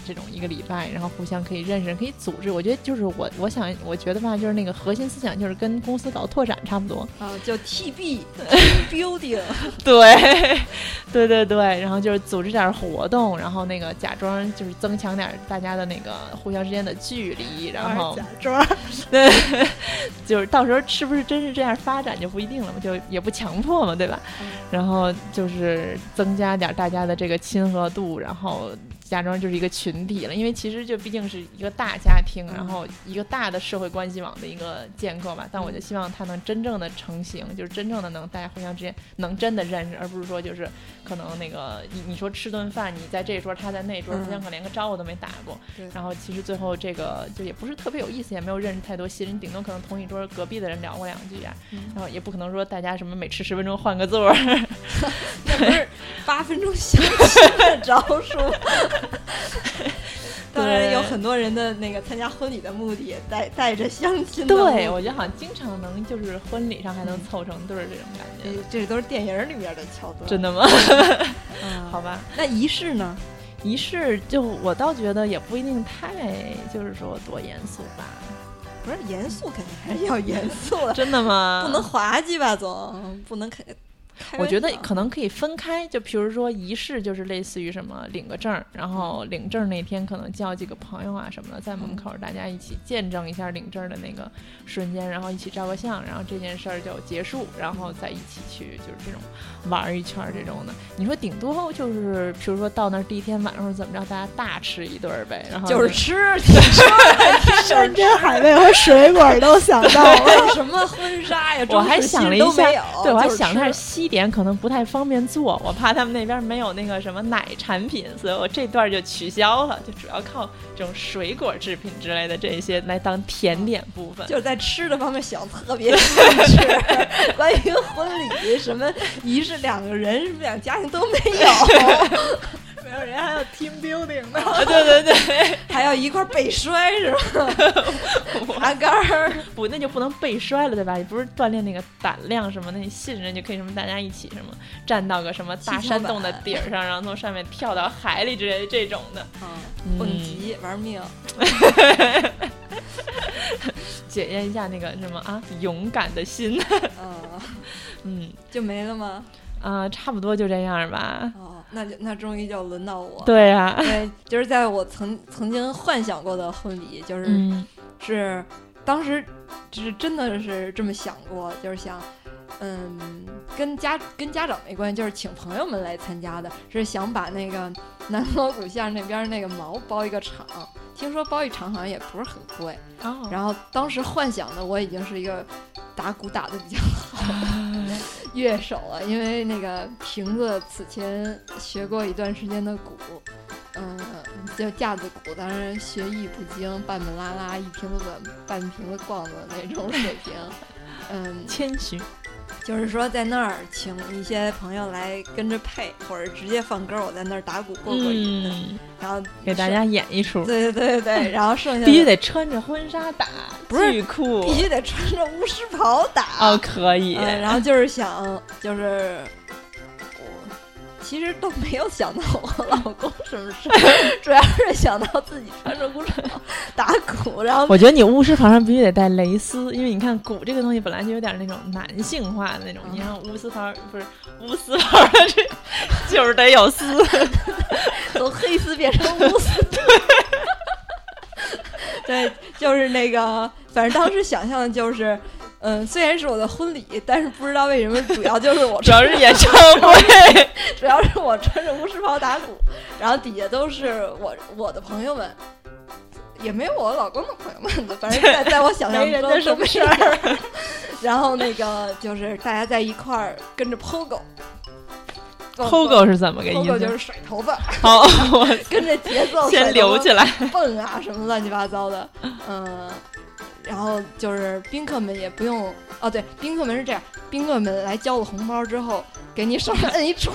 这种一个礼拜，然后互相可以认识，可以组织。我觉得就是我，我想，我觉得吧，就是那个核心思想就是跟公司搞拓展差不多啊，叫 TB building。对，对对对，然后就是组织点活动，然后那个假装就是增强点大家的那个互相之间的距离，然后假装，对，就是到时候是不是真是这样发展就不一定了嘛，就也不强迫嘛，对吧？然后就是增加点大家的这个。亲和度，然后。假装就是一个群体了，因为其实就毕竟是一个大家庭，然后一个大的社会关系网的一个建构吧。但我就希望它能真正的成型，就是真正的能大家互相之间能真的认识，而不是说就是可能那个你你说吃顿饭，你在这桌，他在那桌，互相可连个招呼都没打过。然后其实最后这个就也不是特别有意思，也没有认识太多新人，顶多可能同一桌隔壁的人聊过两句啊。然后也不可能说大家什么每吃十分钟换个座，那不是八分钟相亲的招数。当然有很多人的那个参加婚礼的目的带带着相亲。对，我觉得好像经常能就是婚礼上还能凑成对儿这种感觉。这都是电影里面的桥段。真的吗？好吧。那仪式呢？仪式就我倒觉得也不一定太就是说多严肃吧。不是严肃，肯定还是要严肃的。真的吗？不能滑稽吧，总不能开。我觉得可能可以分开，就比如说仪式，就是类似于什么领个证，然后领证那天可能叫几个朋友啊什么的，在门口大家一起见证一下领证的那个瞬间，然后一起照个相，然后这件事儿就结束，然后再一起去就是这种玩一圈这种的。你说顶多就是，比如说到那儿第一天晚上怎么着，大家大吃一顿呗，然后就是吃，吃 山珍海味 和水果都想到了，什么婚纱呀，我还想了一下，对我还想一下西。一点可能不太方便做，我怕他们那边没有那个什么奶产品，所以我这段就取消了，就主要靠这种水果制品之类的这些来当甜点部分。就是在吃的方面想特别细致，关于婚礼什么仪式，两个人两家庭都没有。没有人还要 team building 呢，对对对，还要一块背摔是吧？滑杆儿不，那就不能背摔了对吧？也不是锻炼那个胆量什么的，你信任就可以什么大家一起什么站到个什么大山洞的顶上，然后从上面跳到海里之类的这种的，嗯，蹦极玩命，检验一下那个什么啊勇敢的心，嗯。嗯，就没了吗？啊，差不多就这样吧。哦，那就那终于就轮到我。对呀、对，就是在我曾曾经幻想过的婚礼，就是、嗯是当时就是真的是这么想过，就是想。嗯，跟家跟家长没关系，就是请朋友们来参加的，是想把那个 南锣鼓巷那边那个毛包一个场，听说包一场好像也不是很贵。哦，然后当时幻想的我已经是一个打鼓打的比较好的 乐手了，因为那个瓶子此前学过一段时间的鼓，嗯，就架子鼓，当然学艺不精，半本拉拉，一瓶子短，半瓶子逛的那种水平。嗯，谦虚，就是说在那儿请一些朋友来跟着配，或者直接放歌，我在那儿打鼓过过瘾，嗯，然后给大家演一出，对对对对，然后剩下的必须得穿着婚纱打，不是巨酷，必须得穿着巫师袍打。哦，可以，嗯，然后就是想，就是我其实都没有想到我老公什么事儿，主要是想到自己穿着巫师袍打鼓，然后我觉得你巫师袍上必须得带蕾丝，因为你看鼓这个东西本来就有点那种男性化的那种，你看巫师袍不是巫师袍的这就是得有丝，从黑丝变成乌丝。对，就是那个，反正当时想象的就是，嗯，虽然是我的婚礼，但是不知道为什么，主要就是我主要是演唱会，主要是我穿着巫师袍打鼓，然后底下都是我我的朋友们，也没有我老公的朋友们，反正在在我想象中的什么事儿。然后那个就是大家在一块儿跟着 POGO。，POGO 是怎么个意 POGO 就？是甩头发，好，我跟着节奏先留起来。蹦啊什么乱七八糟的，嗯，然后就是宾客们也不用哦，对，宾客们是这样，宾客们来交了红包之后，给你手上摁一戳，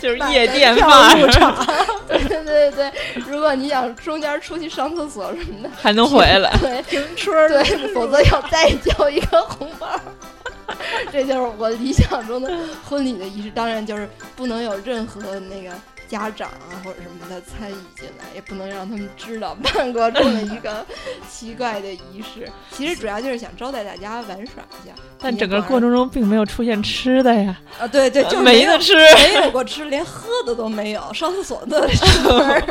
就是夜店跳范儿，入场，对对对对，如果你想中间出去上厕所什么的，还能回来。对，停车对，否则要再交一个红包。这就是我理想中的婚礼的仪式，当然就是不能有任何那个家长啊或者什么的参与进来，也不能让他们知道办过这么一个奇怪的仪式。其实主要就是想招待大家玩耍一下，但整个过程中并没有出现吃的呀，啊，对对，就没得吃。没有过吃，连喝的都没有，上厕所都得出门，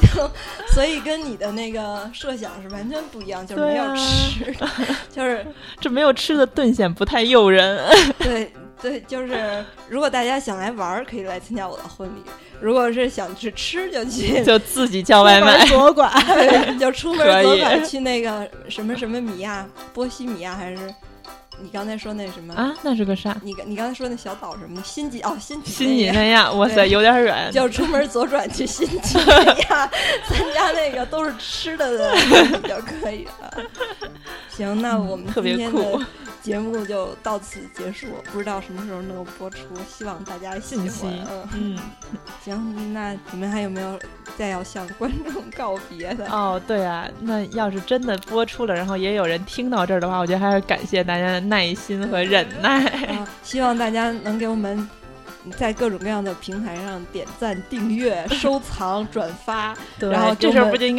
就 所以跟你的那个设想是完全不一样，就是没有吃的，就是这没有吃的顿显不太诱人。对对，就是如果大家想来玩儿，可以来参加我的婚礼；如果是想去吃，就去。就自己叫外卖。左拐，对，就出门左拐去那个什么什么米亚，波西米亚还是你刚才说那什么？啊，那是个啥？你你刚才说那小岛什么的？新几哦，新几新几内亚，哇塞，有点远。就出门左转去新几内亚 参加那个都是吃的的 就可以了。行，那我们特别今天的酷节目就到此结束，不知道什么时候能够播出，希望大家喜欢。嗯，嗯，行，那你们还有没有再要向观众告别的？哦，对啊，那要是真的播出了，然后也有人听到这儿的话，我觉得还是感谢大家的耐心和忍耐。啊，希望大家能给我们在各种各样的平台上点赞、订阅、收藏、转发。对，然后这时候不就应该